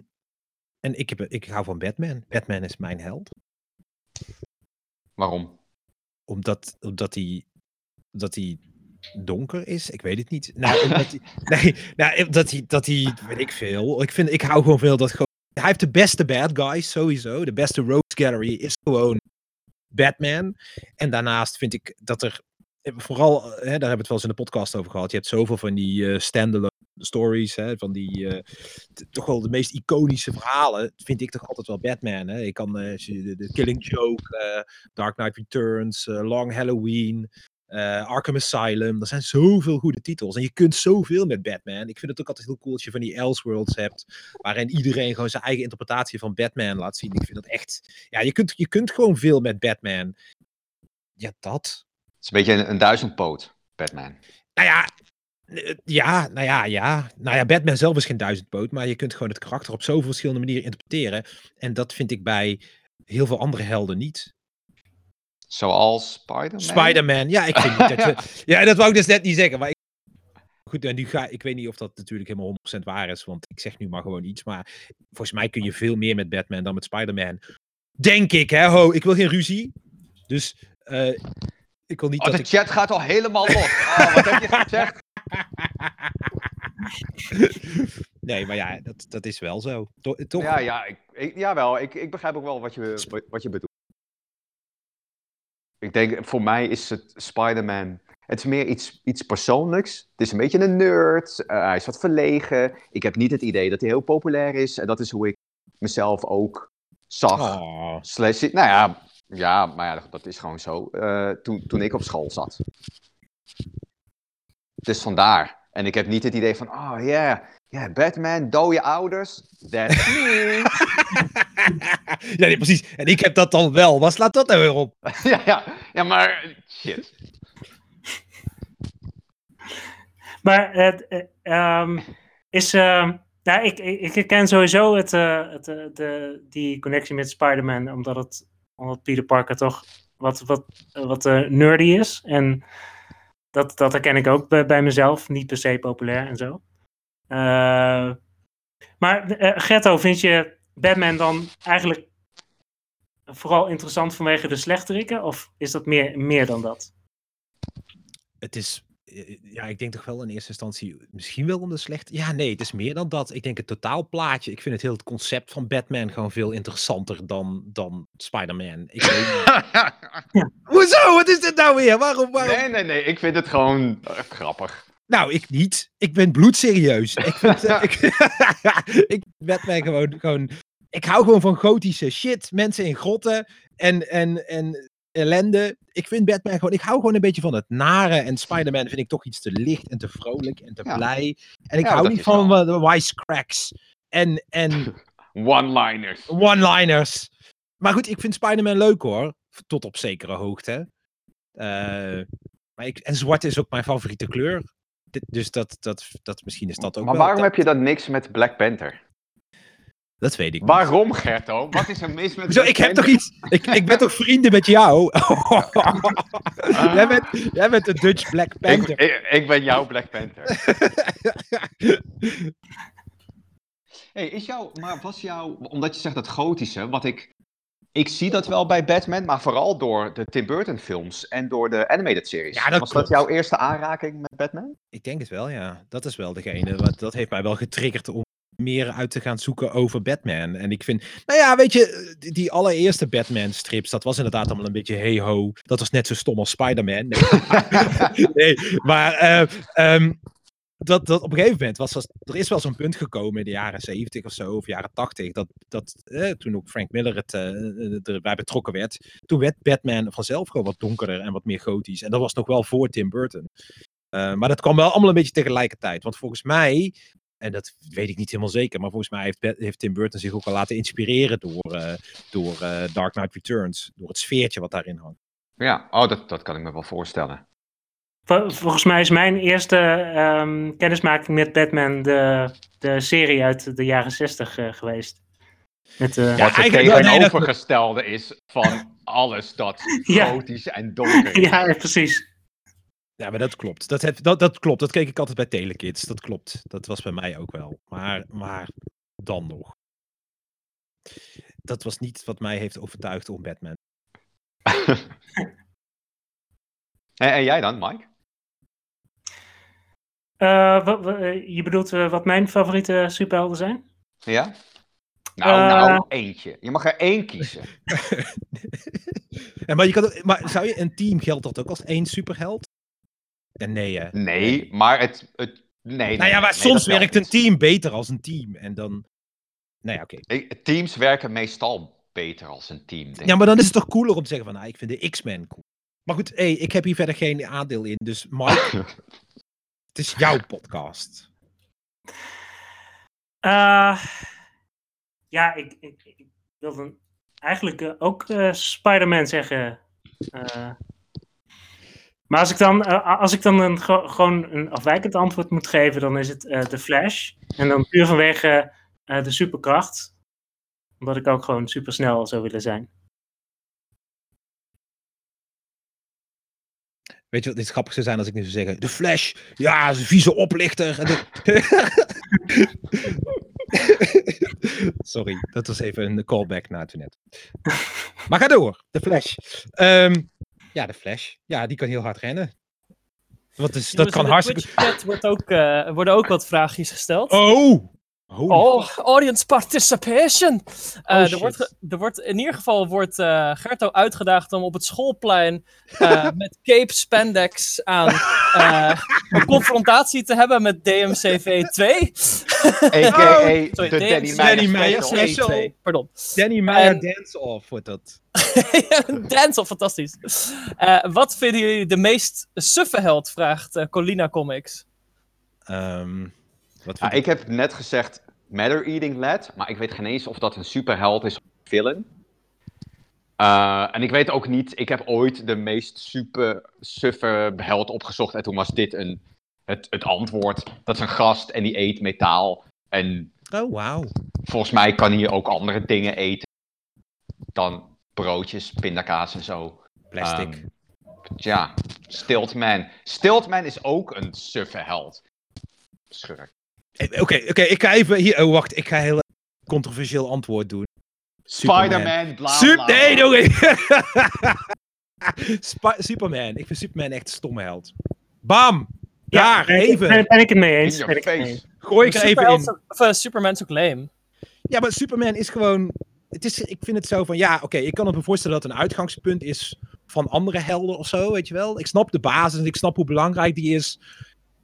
en ik, heb, ik hou van Batman. Batman is mijn held. Waarom? Omdat, omdat hij dat hij donker is. Ik weet het niet. Nou, omdat hij, nee, nou, dat hij, dat hij, weet ik veel. Ik, vind, ik hou gewoon veel dat gewoon. Hij heeft de beste bad guys sowieso. De beste rogues gallery is gewoon Batman. En daarnaast vind ik dat er vooral, hè, daar hebben we het wel eens in de podcast over gehad. Je hebt zoveel van die eh standalone stories, hè, van die eh, toch wel de meest iconische verhalen, vind ik toch altijd wel Batman. Hè? Ik kan eh, de, Killing Joke, eh, Dark Knight Returns, eh, Long Halloween, eh, Arkham Asylum. Er zijn zoveel goede titels en je kunt zoveel met Batman. Ik vind het ook altijd heel cool als je van die Elseworlds hebt, waarin iedereen gewoon zijn eigen interpretatie van Batman laat zien. Ik vind dat echt, ja, je kunt, je kunt gewoon veel met Batman. Ja, dat. Het is een beetje een, een duizendpoot, Batman. Nou ja, eh, ja, nou ja, ja. Nou ja, Batman zelf is geen duizendpoot, maar je kunt gewoon het karakter op zoveel verschillende manieren interpreteren. En dat vind ik bij heel veel andere helden niet. Zoals Spider-Man. Spider-Man, ja, ik vind niet dat. Ja, dat wou ik dus net niet zeggen, maar ik... Goed, en nu ga ik weet niet of dat natuurlijk helemaal 100% waar is, want ik zeg nu maar gewoon iets, maar volgens mij kun je veel meer met Batman dan met Spider-Man. Denk ik, hè, ho, ik wil geen ruzie. Dus, eh, ik wil niet Oh, dat de ik... chat gaat al helemaal los. Oh, wat heb je gezegd? nee, maar ja, dat, dat is wel zo. To- toch? Ja, ja, ik, ik, jawel. Ik, ik begrijp ook wel wat je, wat, wat je bedoelt. Ik denk, voor mij is het Spider-Man. Het is meer iets, iets persoonlijks. Het is een beetje een nerd. eh, hij is wat verlegen. Ik heb niet het idee dat hij heel populair is. En dat is hoe ik mezelf ook zag. Oh. Slash, nou ja, ja, maar ja, dat, dat is gewoon zo. eh, toen, toen ik op school zat. Dus vandaar. En ik heb niet het idee van, oh yeah, yeah, Batman, dode ouders. That's me. ja, nee, precies. En ik heb dat dan wel. Wat slaat dat nou weer op? ja, ja, ja, maar shit. Maar het eh, ehm, is. ehm, nou, ik, ik, ik herken sowieso het, eh, het, de, die connectie met Spider-Man, omdat, het, omdat Peter Parker toch wat, wat, wat eh, nerdy is. En dat, dat herken ik ook bij, bij mezelf. Niet per se populair en zo. Eh, maar eh Gerto, vind je Batman dan eigenlijk vooral interessant vanwege de slechteriken? Of is dat meer, meer dan dat? Het is, ja, ik denk toch wel in eerste instantie misschien wel om de slecht. Ja, nee, het is meer dan dat. Ik denk het totaalplaatje. Ik vind het heel het concept van Batman gewoon veel interessanter dan, dan Spider-Man. Ik weet. Hoezo? Wat is dit nou weer? Waarom? waarom? nee, nee, nee, ik vind het gewoon eh, grappig. Nou, ik niet. Ik ben bloedserieus. Ik vind, eh, ik, ik Batman gewoon, gewoon... Ik hou gewoon van gotische shit. Mensen in grotten en, en, en ellende. Ik vind Batman gewoon... Ik hou gewoon een beetje van het nare. En Spider-Man vind ik toch iets te licht en te vrolijk en te Ja. blij. En ik Ja, hou niet van wel. de wisecracks. En, en One-liners. one-liners. Maar goed, ik vind Spider-Man leuk hoor. Tot op zekere hoogte. Eh, maar ik, en zwart is ook mijn favoriete kleur. Dus dat, dat, dat, misschien is dat ook Maar wel... waarom dat, heb je dan niks met Black Panther? Dat weet ik niet. Waarom, Gerto? Wat is er mis met Zo, ik heb toch iets... Ik, ik ben toch vrienden met jou? jij, bent, jij bent de Dutch Black Panther. ik, ik ben jouw Black Panther. Hey, is jouw, maar was jouw, omdat je zegt dat gotische, wat ik, ik zie dat wel bij Batman, maar vooral door de Tim Burton films en door de animated series. Ja, dat was klopt. dat jouw eerste aanraking met Batman? ik denk het wel, ja. Dat is wel degene. Want dat heeft mij wel getriggerd om meer uit te gaan zoeken over Batman. En ik vind, nou ja, weet je, die, allereerste Batman-strips, dat was inderdaad allemaal een beetje hey-ho. Dat was net zo stom als Spider-Man. Nee, nee maar eh, ehm, dat, dat op een gegeven moment was, was er is wel zo'n punt gekomen in de jaren 70 of zo, of jaren 80, dat, dat eh, toen ook Frank Miller het, eh, erbij betrokken werd, toen werd Batman vanzelf gewoon wat donkerder en wat meer gotisch. En dat was nog wel voor Tim Burton. Uh, maar dat kwam wel allemaal een beetje tegelijkertijd. Want volgens mij, en dat weet ik niet helemaal zeker, maar volgens mij heeft, heeft Tim Burton zich ook al laten inspireren door, uh, door uh, Dark Knight Returns. Door het sfeertje wat daarin hangt. Ja, oh, dat, dat kan ik me wel voorstellen. Vol- Volgens mij is mijn eerste um, kennismaking met Batman de, de serie uit de jaren 60 uh, geweest. Met, uh, Wat het tegenovergestelde nee, is van alles dat Ja. gotisch en donker is. ja, precies. Ja, maar dat klopt. Dat, heb, dat, dat klopt. Dat keek ik altijd bij Telekids. Dat klopt. Dat was bij mij ook wel. Maar, maar dan nog. Dat was niet wat mij heeft overtuigd om Batman. en, en, jij dan, Mike? Uh, wat, je bedoelt uh, wat mijn favoriete superhelden zijn? Ja? Nou, uh, nou, eentje. Je mag er één kiezen. ja, maar, je kan, maar zou je een team geldt dat ook als één superheld? Ja, nee, hè? Nee, maar het, het Nee, nee, nou ja, maar nee, soms werkt een team beter als een team. En dan. Nou ja, oké. Teams werken meestal beter als een team. Denk Ja, maar dan is het toch cooler om te zeggen van, nou, ik vind de X-Men cool. Maar goed, hey, ik heb hier verder geen aandeel in. Dus Mike, het is jouw podcast. Eh, ja, ik, ik, ik wilde eigenlijk eh, ook eh, Spider-Man zeggen. Eh, maar als ik dan, eh, als ik dan een, ge- gewoon een afwijkend antwoord moet geven, dan is het eh The Flash. En dan puur vanwege eh, de superkracht. Omdat ik ook gewoon supersnel zou willen zijn. Weet je wat dit grappig zou zijn als ik nu zou zeggen, de Flash, ja, is een vieze oplichter. En de- Sorry, dat was even een callback naar toen net. Maar ga door, de Flash. Ehm, ja, de Flash. Ja, die kan heel hard rennen. Wat is, dat kan in de hartstikke... Twitch-chat wordt ook, eh, worden ook wat vraagjes gesteld. Oh! Holy Oh, audience participation. Eh, Oh, er, wordt ge- er wordt in ieder geval wordt eh, Gerto uitgedaagd om op het schoolplein eh, met cape spandex aan eh, een confrontatie te hebben met DMCV 2. A.k.a. Sorry, de Danny Danny Meijer special. special. 2, pardon. Danny Meyer En- dance-off wordt dat. Dance, fantastisch. Eh, wat vinden jullie de meest suffe held, vraagt Colina Comics. Ehm, wat Ja, vind ik heb net gezegd Matter Eating Lad, maar ik weet geen eens of dat een superheld is of een villain. Eh, en ik weet ook niet, ik heb ooit de meest super suffe held opgezocht en toen was dit een, het, het antwoord. Dat is een gast en die eet metaal. En Oh, wauw. volgens mij kan hij ook andere dingen eten dan broodjes, pindakaas en zo. Plastic. Ehm, ja, Stiltman. Stiltman is ook een suffe held. Schurk. Eh, Oké, oké, ik ga even hier. Oh, wacht, ik ga een heel controversieel antwoord doen. Superman. Spider-Man, bla bla. nee, Superman. Ik vind Superman echt een stomme held. Bam! Daar, ik- even. Ben, ben ik het mee eens. Ben your ik het mee eens. face. Gooi ik er even in. of, eh, Superman is ook lame. Ja, maar Superman is gewoon. Het is, ik vind het zo van. Ja, oké, ik kan me voorstellen dat het een uitgangspunt is van andere helden of zo, weet je wel. Ik snap de basis, ik snap hoe belangrijk die is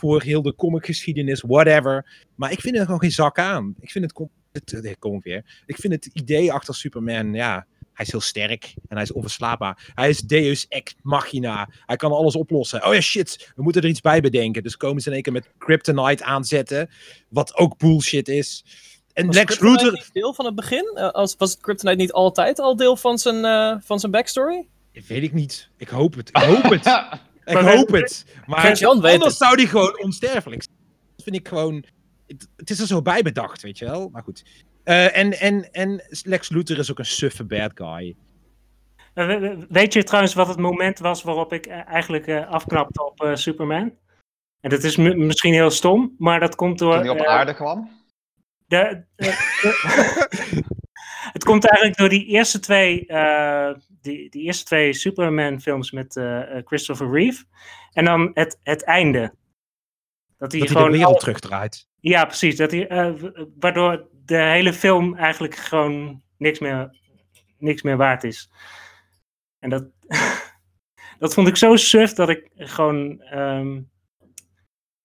voor heel de comicgeschiedenis, whatever. Maar ik vind er gewoon geen zak aan. Ik vind het. het eh, weer. Ik vind het idee achter Superman, ja. Hij is heel sterk en hij is onverslaanbaar. Hij is Deus ex machina. Hij kan alles oplossen. Oh ja, shit, we moeten er iets bij bedenken. Dus komen ze in één keer met Kryptonite aanzetten. Wat ook bullshit is. En Was Lex Kryptonite Luthor. niet deel van het begin? Eh, als, was Kryptonite niet altijd al deel van zijn, eh, van zijn backstory? Weet ik niet. Ik hoop het. Ik hoop het. Ik Maar- hoop het. Maar anders het. zou die gewoon onsterfelijk zijn. Dat vind ik gewoon... Het, het is er zo bij bedacht, weet je wel. Maar goed. Eh, en, en, en Lex Luthor is ook een suffe bad guy. Eh, we- we- Weet je trouwens wat het moment was waarop ik eh, eigenlijk afknapte op Superman? En dat is m- misschien heel stom, maar dat komt door. Toen hij op aarde kwam. de, de- het komt eigenlijk door die eerste twee, eh, die, die eerste twee Superman-films met eh, eh, Christopher Reeve. En dan het, het einde. Dat hij Dat hij gewoon. de wereld al- terugdraait. Ja, precies. Dat hij, eh, waardoor de hele film eigenlijk gewoon niks meer, niks meer waard is. En dat, dat vond ik zo suf dat ik gewoon. ehm,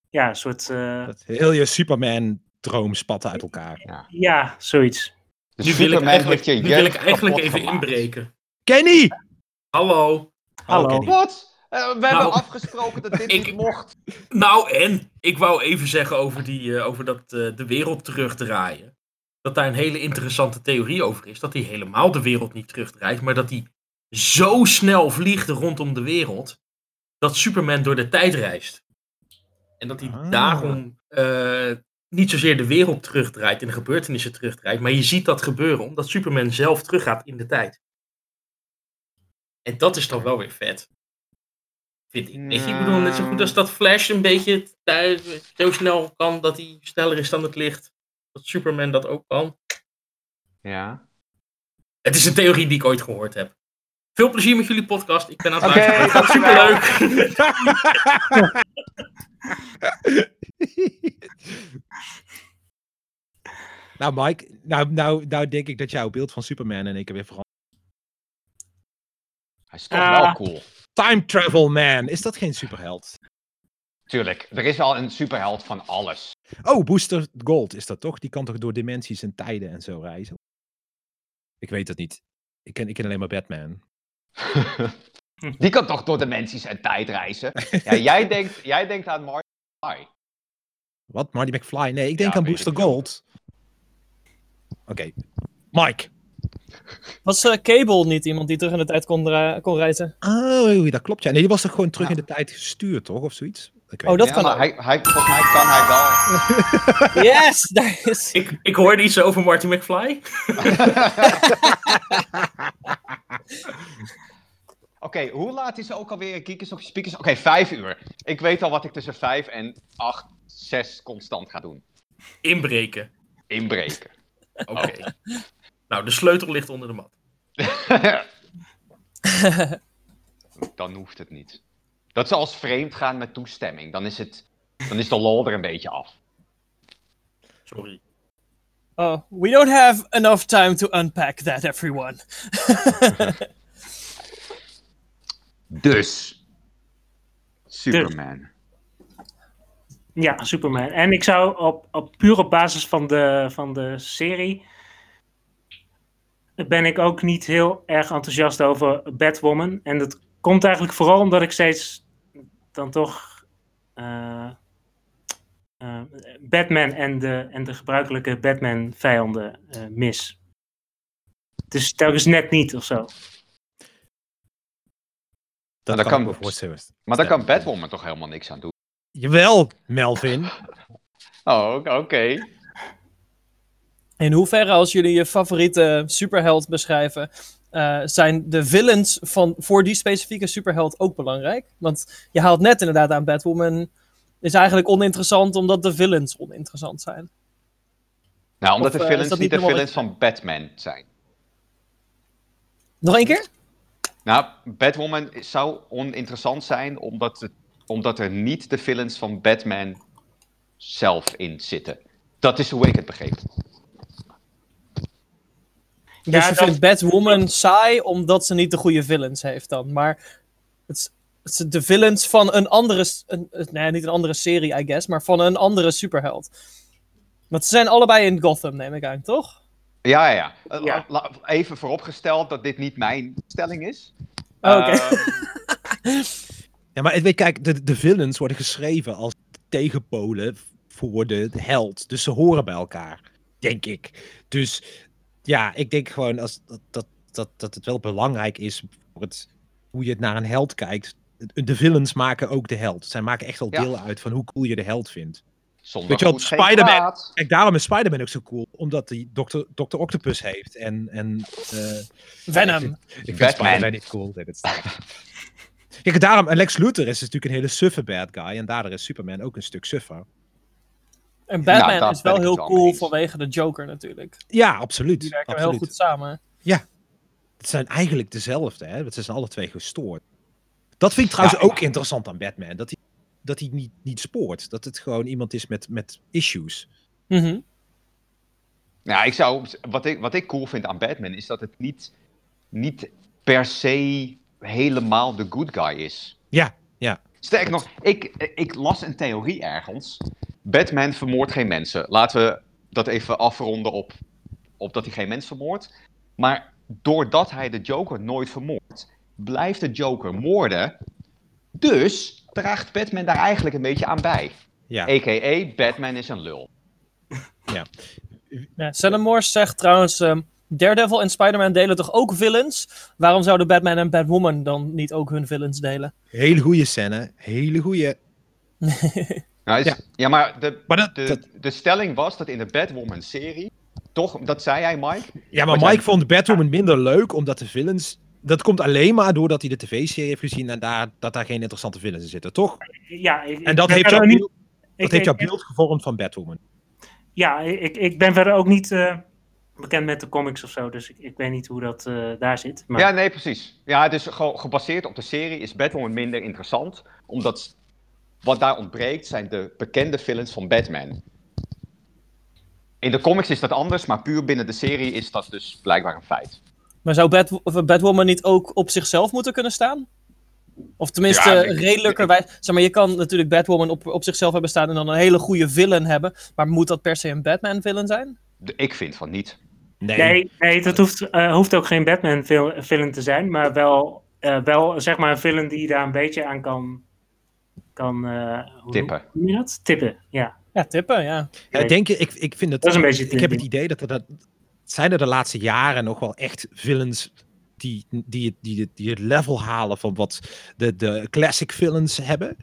ja, een soort. eh, Dat heel je Superman-droom spatten uit elkaar. ja, zoiets. Dus Nu wil ik eigenlijk, je nu wil ik eigenlijk even gemaakt. inbreken. Kenny! Hallo. Hallo. Kenny. Wat? Eh, we hebben Nou, afgesproken dat dit ik- niet mocht. Nou, en ik wou even zeggen over, die, eh, over dat eh, de wereld terugdraaien. Dat daar een hele interessante theorie over is. Dat hij helemaal de wereld niet terugdraait, maar dat hij zo snel vliegt rondom de wereld. Dat Superman door de tijd reist. En dat hij Ah. daarom eh, niet zozeer de wereld terugdraait en de gebeurtenissen terugdraait. Maar je ziet dat gebeuren omdat Superman zelf teruggaat in de tijd. En dat is dan wel weer vet. Vind ik. Weet je, ik bedoel, net zo goed als dat Flash een beetje zo snel kan dat hij sneller is dan het licht. Dat Superman dat ook kan. Ja. Het is een theorie die ik ooit gehoord heb. Veel plezier met jullie podcast. Ik ben aan het Oké, luisteren. Het gaat superleuk. nou, Mike, nou, nou, nou denk ik dat jouw beeld van Superman en ik weer veranderd. Hij is toch Ah. wel cool. Time Travel Man, is dat geen superheld? tuurlijk. Er is al een superheld van alles. Oh, Booster Gold is dat toch? Die kan toch door dimensies en tijden en zo reizen? Ik weet het niet. Ik ken, ik ken alleen maar Batman. Die kan toch door dimensies en tijd reizen? Ja, jij, denkt, jij denkt aan Marty McFly. Wat? Marty McFly? Nee, ik denk Ja, aan Booster. Gold. Oké. Mike. Was eh, Cable niet iemand die terug in de tijd kon, kon reizen? Oh, dat klopt. Ja, nee, die was toch gewoon terug in de tijd gestuurd, toch? Of zoiets? Ik weet Oh, dat Ja, kan maar hij, hij, volgens mij kan hij wel. Yes, daar is... Ik, ik hoorde iets over Marty McFly. Oké, hoe laat is er ook alweer Geekers op je speakers? Oké, vijf uur. Ik weet al wat ik tussen vijf en acht, zes constant ga doen. Inbreken. Inbreken. Oké. Nou, de sleutel ligt onder de mat. Dan hoeft het niet. Dat is als vreemd gaan met toestemming. Dan is, het, dan is de lol er een beetje af. Sorry. Oh, we don't have enough time to unpack that, everyone. Dus. Superman. Ja, Superman. En ik zou op, op puur op basis van de, van de serie. ben ik ook niet heel erg enthousiast over Batwoman. En dat komt eigenlijk vooral omdat ik steeds dan toch. eh, eh, Batman en de, en de gebruikelijke Batman-vijanden eh, mis. Het is telkens net niet of zo. Dat, dat kan, kan- ik me voorstellen. Maar daar Ja. kan Batwoman toch helemaal niks aan doen? Jawel, Melvin. Oh, oké. In hoeverre, als jullie je favoriete superheld beschrijven, eh, zijn de villains van, voor die specifieke superheld ook belangrijk? Want je haalt net inderdaad aan Batwoman. Is eigenlijk oninteressant omdat de villains oninteressant zijn. Nou, omdat Of, de eh, villains niet niet de villains van Batman zijn. Nog één keer? Nou, Batwoman zou oninteressant zijn omdat, het, omdat er niet de villains van Batman zelf in zitten. Dat is hoe ik het begreep. Dus Ja, je dat- vindt Batwoman saai omdat ze niet de goede villains heeft dan. Maar het, is- het is de villains van een andere... Een, nee, niet een andere serie, I guess. Maar van een andere superheld. Want ze zijn allebei in Gotham, neem ik aan, toch? Ja, ja, ja. Eh, Ja. la- la- Even vooropgesteld dat dit niet mijn stelling is. Oh, oké. Eh, Ja, maar weet, kijk, de, de villains worden geschreven als tegenpolen voor de held. Dus ze horen bij elkaar, denk ik. Dus ja, ik denk gewoon als, dat, dat, dat, dat het wel belangrijk is voor het, hoe je het naar een held kijkt. De villains maken ook de held. Zij maken echt wel Ja. deel uit van hoe cool je de held vindt. zonder Weet je Spider-Man-. Kijk, daarom is Spider-Man ook zo cool. Omdat hij Dr. Dr. Octopus heeft. En, en eh, Venom. ik vind Batman. Spider-Man niet cool. Kijk, daarom, en Lex Luthor is natuurlijk een hele suffe bad guy. En daardoor is Superman ook een stuk suffer. En Batman Nou, is wel heel cool eens. vanwege de Joker natuurlijk. Ja, absoluut. Die werken absoluut. heel goed samen. Het zijn eigenlijk dezelfde, hè? want ze zijn alle twee gestoord. Dat vind ik trouwens Ja. ook interessant aan Batman. Dat hij, dat hij niet, niet spoort. Dat het gewoon iemand is met, met issues. Mhm. Nou, ik zou, wat, ik, wat ik cool vind aan Batman is dat het niet, niet per se helemaal de good guy is. Ja, ja. Sterker nog, ik, ik las een theorie ergens. Batman vermoordt geen mensen. Laten we dat even afronden op, op dat hij geen mens vermoordt. Maar doordat hij de Joker nooit vermoordt, blijft de Joker moorden. Dus draagt Batman daar eigenlijk een beetje aan bij. ja. A.k.a. Batman is een lul. Ja, Morse zegt trouwens, ehm, Daredevil en Spider-Man delen toch ook villains? Waarom zouden Batman en Batwoman dan niet ook hun villains delen? Hele goede scène. Hele goede. Nou, Ja. ja. maar de, Maar dat, de, dat- de stelling was dat in de Batwoman-serie, toch, dat zei jij Mike, ja, maar jij- Mike vond Batwoman minder leuk, omdat de villains... Dat komt alleen maar doordat hij de tv-serie heeft gezien en daar, dat daar geen interessante villains in zitten, toch? Ja, ik, En dat ik heeft jouw niet- beeld, ik- dat heeft jouw ik- beeld gevormd van Batwoman. Ja, ik, ik ben verder ook niet eh, bekend met de comics of zo, dus ik, ik weet niet hoe dat eh, daar zit. Maar Ja, nee, precies. Ja, dus gewoon gebaseerd op de serie is Batwoman minder interessant. Omdat wat daar ontbreekt zijn de bekende villains van Batman. In de comics is dat anders, maar puur binnen de serie is dat dus blijkbaar een feit. Maar zou Bat of Batwoman niet ook op zichzelf moeten kunnen staan? Of tenminste, Ja, redelijkerwijs. Zeg maar, je kan natuurlijk Batwoman op, op zichzelf hebben staan en dan een hele goede villain hebben. Maar moet dat per se een Batman-villain zijn? De- Ik vind van niet. Nee. Nee, nee dat hoeft, eh, hoeft ook geen Batman-villain te zijn, maar wel, eh, wel zeg maar een villain die daar een beetje aan kan, kan eh, hoe Tippen. noem je dat? Tippen, ja. Ja, tippen, ja. Ja, denk je, ik, ik vind het. Dat is een beetje ik heb het idee dat er dat. Zijn er de laatste jaren nog wel echt villains die, die, het- die, het- die het level halen van wat de, de classic villains hebben?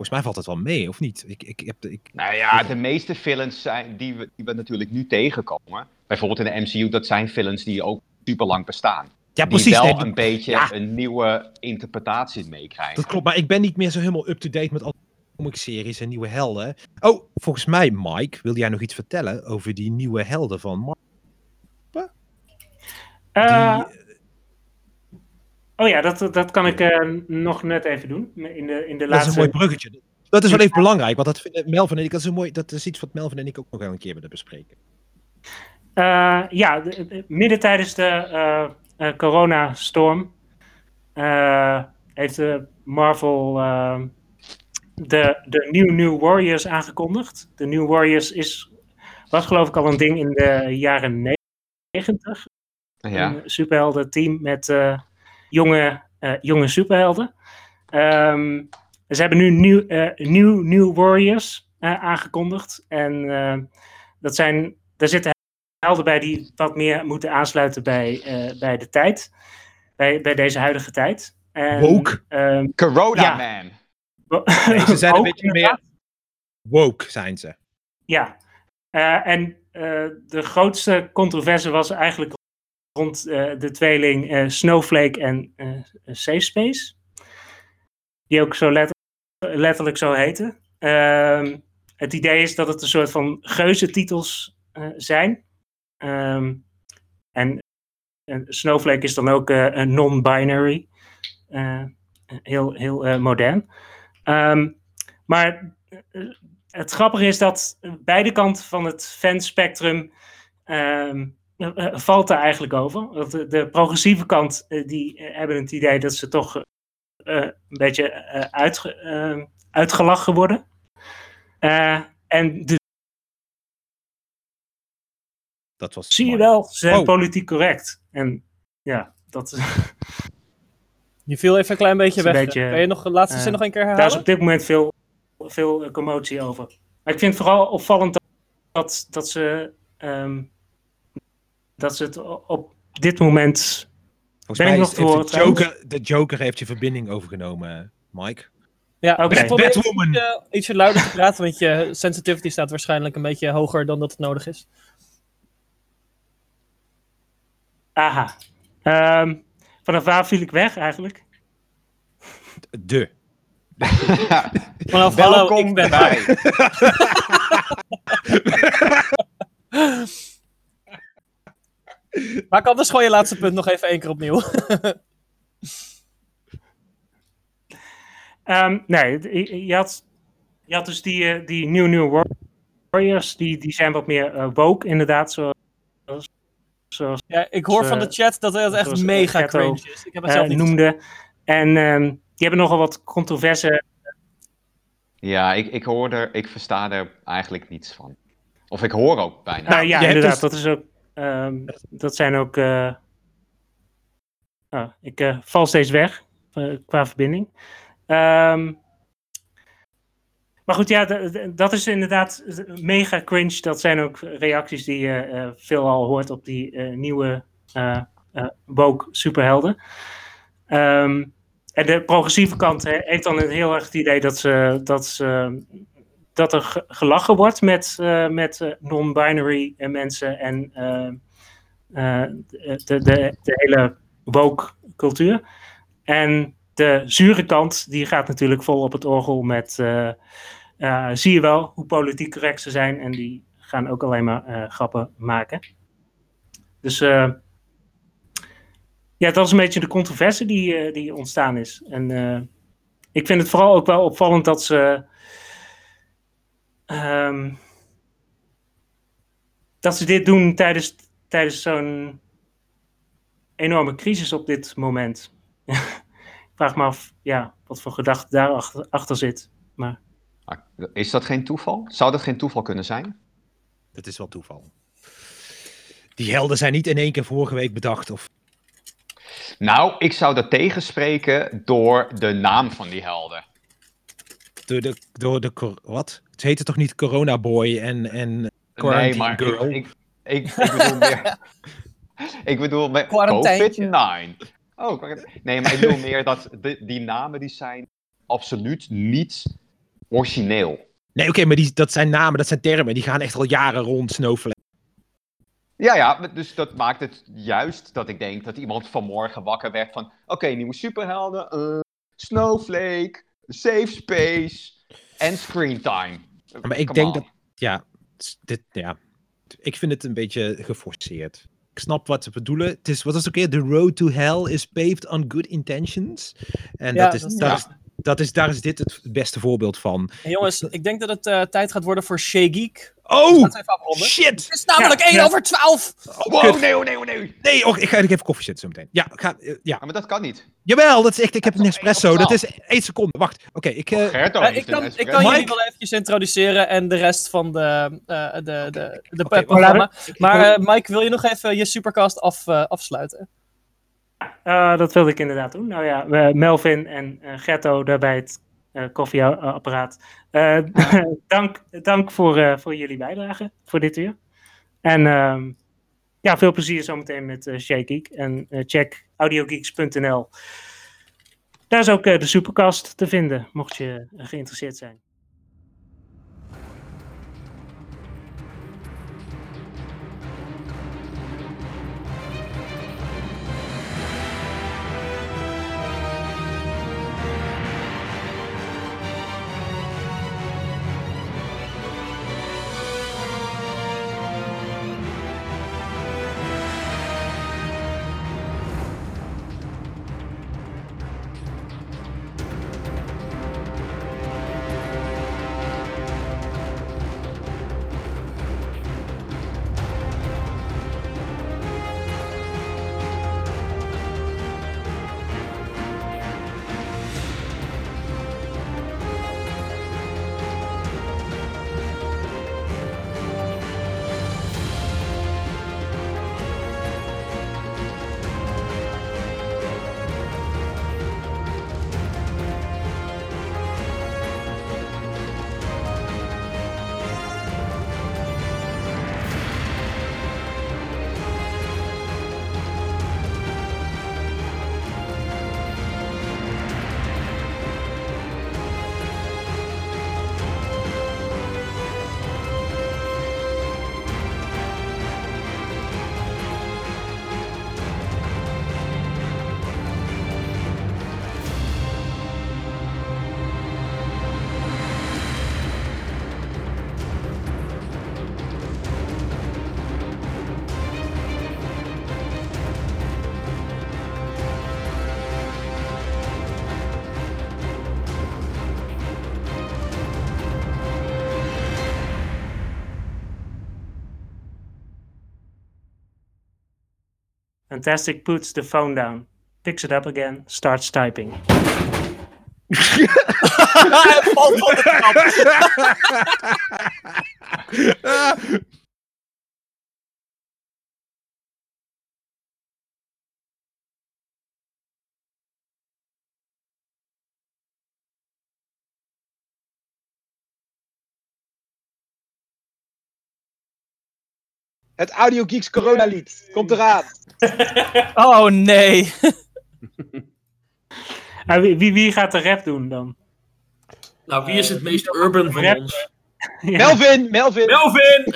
Volgens mij valt het wel mee, of niet? Ik, ik, heb, ik, Nou ja, de meeste villains zijn, die, we, die we natuurlijk nu tegenkomen, bijvoorbeeld in de MCU, dat zijn villains die ook super lang bestaan. ja, Die precies. wel nee, dat- een beetje ja. een nieuwe interpretatie meekrijgen. Dat klopt, maar ik ben niet meer zo helemaal up-to-date met alle comic-series en nieuwe helden. Oh, volgens mij, Mike, wil jij nog iets vertellen over die nieuwe helden van Marvel? Eh, Die- oh ja, dat, dat kan ik eh, nog net even doen. In de, in de Dat is een laatste... mooi bruggetje. Dat is wel even belangrijk, want dat vinden Melvin en ik, dat is, een mooi, dat is iets wat Melvin en ik ook nog wel een keer willen bespreken. Eh, ja, de- de- midden tijdens de eh, eh, coronastorm eh, heeft de Marvel de, de New New Warriors aangekondigd. De New Warriors is, was geloof ik al een ding in de jaren negentig. ja. Een superheldenteam met eh, jonge, eh, jonge superhelden. Ehm, ze hebben nu New, eh, New, New Warriors eh, aangekondigd. En eh, dat zijn, daar zitten helden bij die wat meer moeten aansluiten bij, eh, bij de tijd. Bij, bij deze huidige tijd. En, Woke. ehm, Corona Ja. Man. Nee, ze zijn een beetje inderdaad. meer woke, zijn ze. Ja, Eh, en eh, de grootste controverse was eigenlijk rond eh, de tweeling eh, Snowflake en eh Safe Space. Die ook zo let- letterlijk zo heten. Ehm, het idee is dat het een soort van geuzentitels eh zijn. Ehm, en, Snowflake is dan ook een non-binary. Heel heel modern. Ehm, maar het grappige is dat beide kanten van het fanspectrum valt daar eigenlijk over. Want de, de progressieve kant, eh, die eh, hebben het idee dat ze toch eh, een beetje eh, uitge- eh, uitgelachen worden. Eh, en de, Dat was zie je wel, ze zijn Oh. politiek correct. En ja, dat, Je viel even een klein beetje is weg. beetje, Kan je nog de laatste eh, zin nog een keer daar is herhalen? op dit moment veel, veel eh, commotie over. Maar ik vind het vooral opvallend dat, dat, dat ze, ehm, dat ze het op dit moment Volgens ben mij ik is, nog heeft horen de? Joker, de Joker heeft je verbinding overgenomen, Mike. Ja, Oké. probeer Batwoman. ietsje, ietsje luider te praten, want je sensitivity staat waarschijnlijk een beetje hoger dan dat het nodig is. Aha. Ehm, vanaf waar viel ik weg eigenlijk? De. Vanaf hallo, Welkom ik ben bij. Maak anders gewoon je laatste punt nog even één keer opnieuw. Ehm, nee, je- je had, je had dus die, eh, die New New Warriors, die, die zijn wat meer eh, woke inderdaad, zoals, zoals ja, ik hoor van de eh, chat dat het echt mega cringe is. Ik heb het zelf niet noemde. En ehm, die hebben nogal wat controverse Ja, ik, ik hoor er, ik versta er eigenlijk niets van. Of ik hoor ook bijna. Nou ja, je inderdaad. dus- Dat, is ook, ehm, dat zijn ook. ah, ik eh, val steeds weg eh, qua verbinding. Ehm, maar goed, ja, dat is inderdaad mega cringe. Dat zijn ook reacties die je veelal hoort op die nieuwe woke superhelden. Ehm, en de progressieve kant heeft dan heel erg het idee dat ze, dat ze dat er ge- gelachen wordt met, eh, met eh, non-binary eh, mensen en de, de, de, hele woke cultuur. En de zure kant, die gaat natuurlijk vol op het orgel met, zie je wel hoe politiek correct ze zijn en die gaan ook alleen maar grappen maken. Dus ja, dat is een beetje de controverse die, die ontstaan is. En ik vind het vooral ook wel opvallend dat ze Ehm, dat ze dit doen tijdens, tijdens zo'n enorme crisis op dit moment. ik vraag me af ja, wat voor gedachte daarachter achter zit. Maar Ah, Is dat geen toeval? Zou dat geen toeval kunnen zijn? Dat is wel toeval. Die helden zijn niet in één keer vorige week bedacht. Of... Nou, ik zou dat tegenspreken door de naam van die helden. Door de, door de cor- wat? Het heette toch niet Corona Boy en, en Nee, Quarantine maar Girl? ik, ik, ik, ik bedoel meer... ik bedoel met Quarantaintje. COVID-9. Oh, nee, maar ik bedoel meer dat de, die namen die zijn absoluut niet origineel. Nee, oké, maar die, dat zijn namen, dat zijn termen. Die gaan echt al jaren rond, Snowflake. Ja, ja, dus dat maakt het juist dat ik denk dat iemand vanmorgen wakker werd van... Oké, nieuwe superhelden, eh, Snowflake, Safe Space en Screentime. Maar ik Come denk on. dat, ja, dit, ja, ik vind het een beetje geforceerd. Ik snap wat ze bedoelen. Het is, wat is het ook weer? The road to hell is paved on good intentions. En Ja, dat is, dat is- daar, ja. is, dat is, daar is dit het beste voorbeeld van. En jongens, ik denk dat het eh, tijd gaat worden voor Shay Geek. Oh, afronden. shit! Het is namelijk Ja, 1 ja. over 12. Wow, kut. nee, oh, nee, oh, nee. Nee, oh, ik ga even koffie zetten zo meteen. Ja, ga, eh, ja. Ja, maar dat kan niet. Jawel, dat is echt, ik heb Dat een espresso. Dat is één seconde. Wacht, oké, ik... Gerto heeft ik kan, ik kan jullie wel eventjes introduceren en de rest van de, eh, de, de, de Oké, programma. Maar eh, Mike, wil je nog even je supercast af, eh, afsluiten? Eh, dat wilde ik inderdaad doen. Nou ja, Melvin en eh Gerto daarbij het eh, koffieapparaat. Dank dank voor, voor jullie bijdrage voor dit uur. En ehm, ja, veel plezier zometeen met Shay Geek. En check audiogeeks.nl. Daar is ook de supercast te vinden, mocht je geïnteresseerd zijn. Fantastic puts the phone down, picks it up again, starts typing. Het Audio Geeks Corona lied. Komt eraan. Oh nee. Ah, wie, wie, wie gaat de rap doen dan? Nou, wie is het meest urban van Rap. ons? Ja. Melvin, Melvin. Melvin!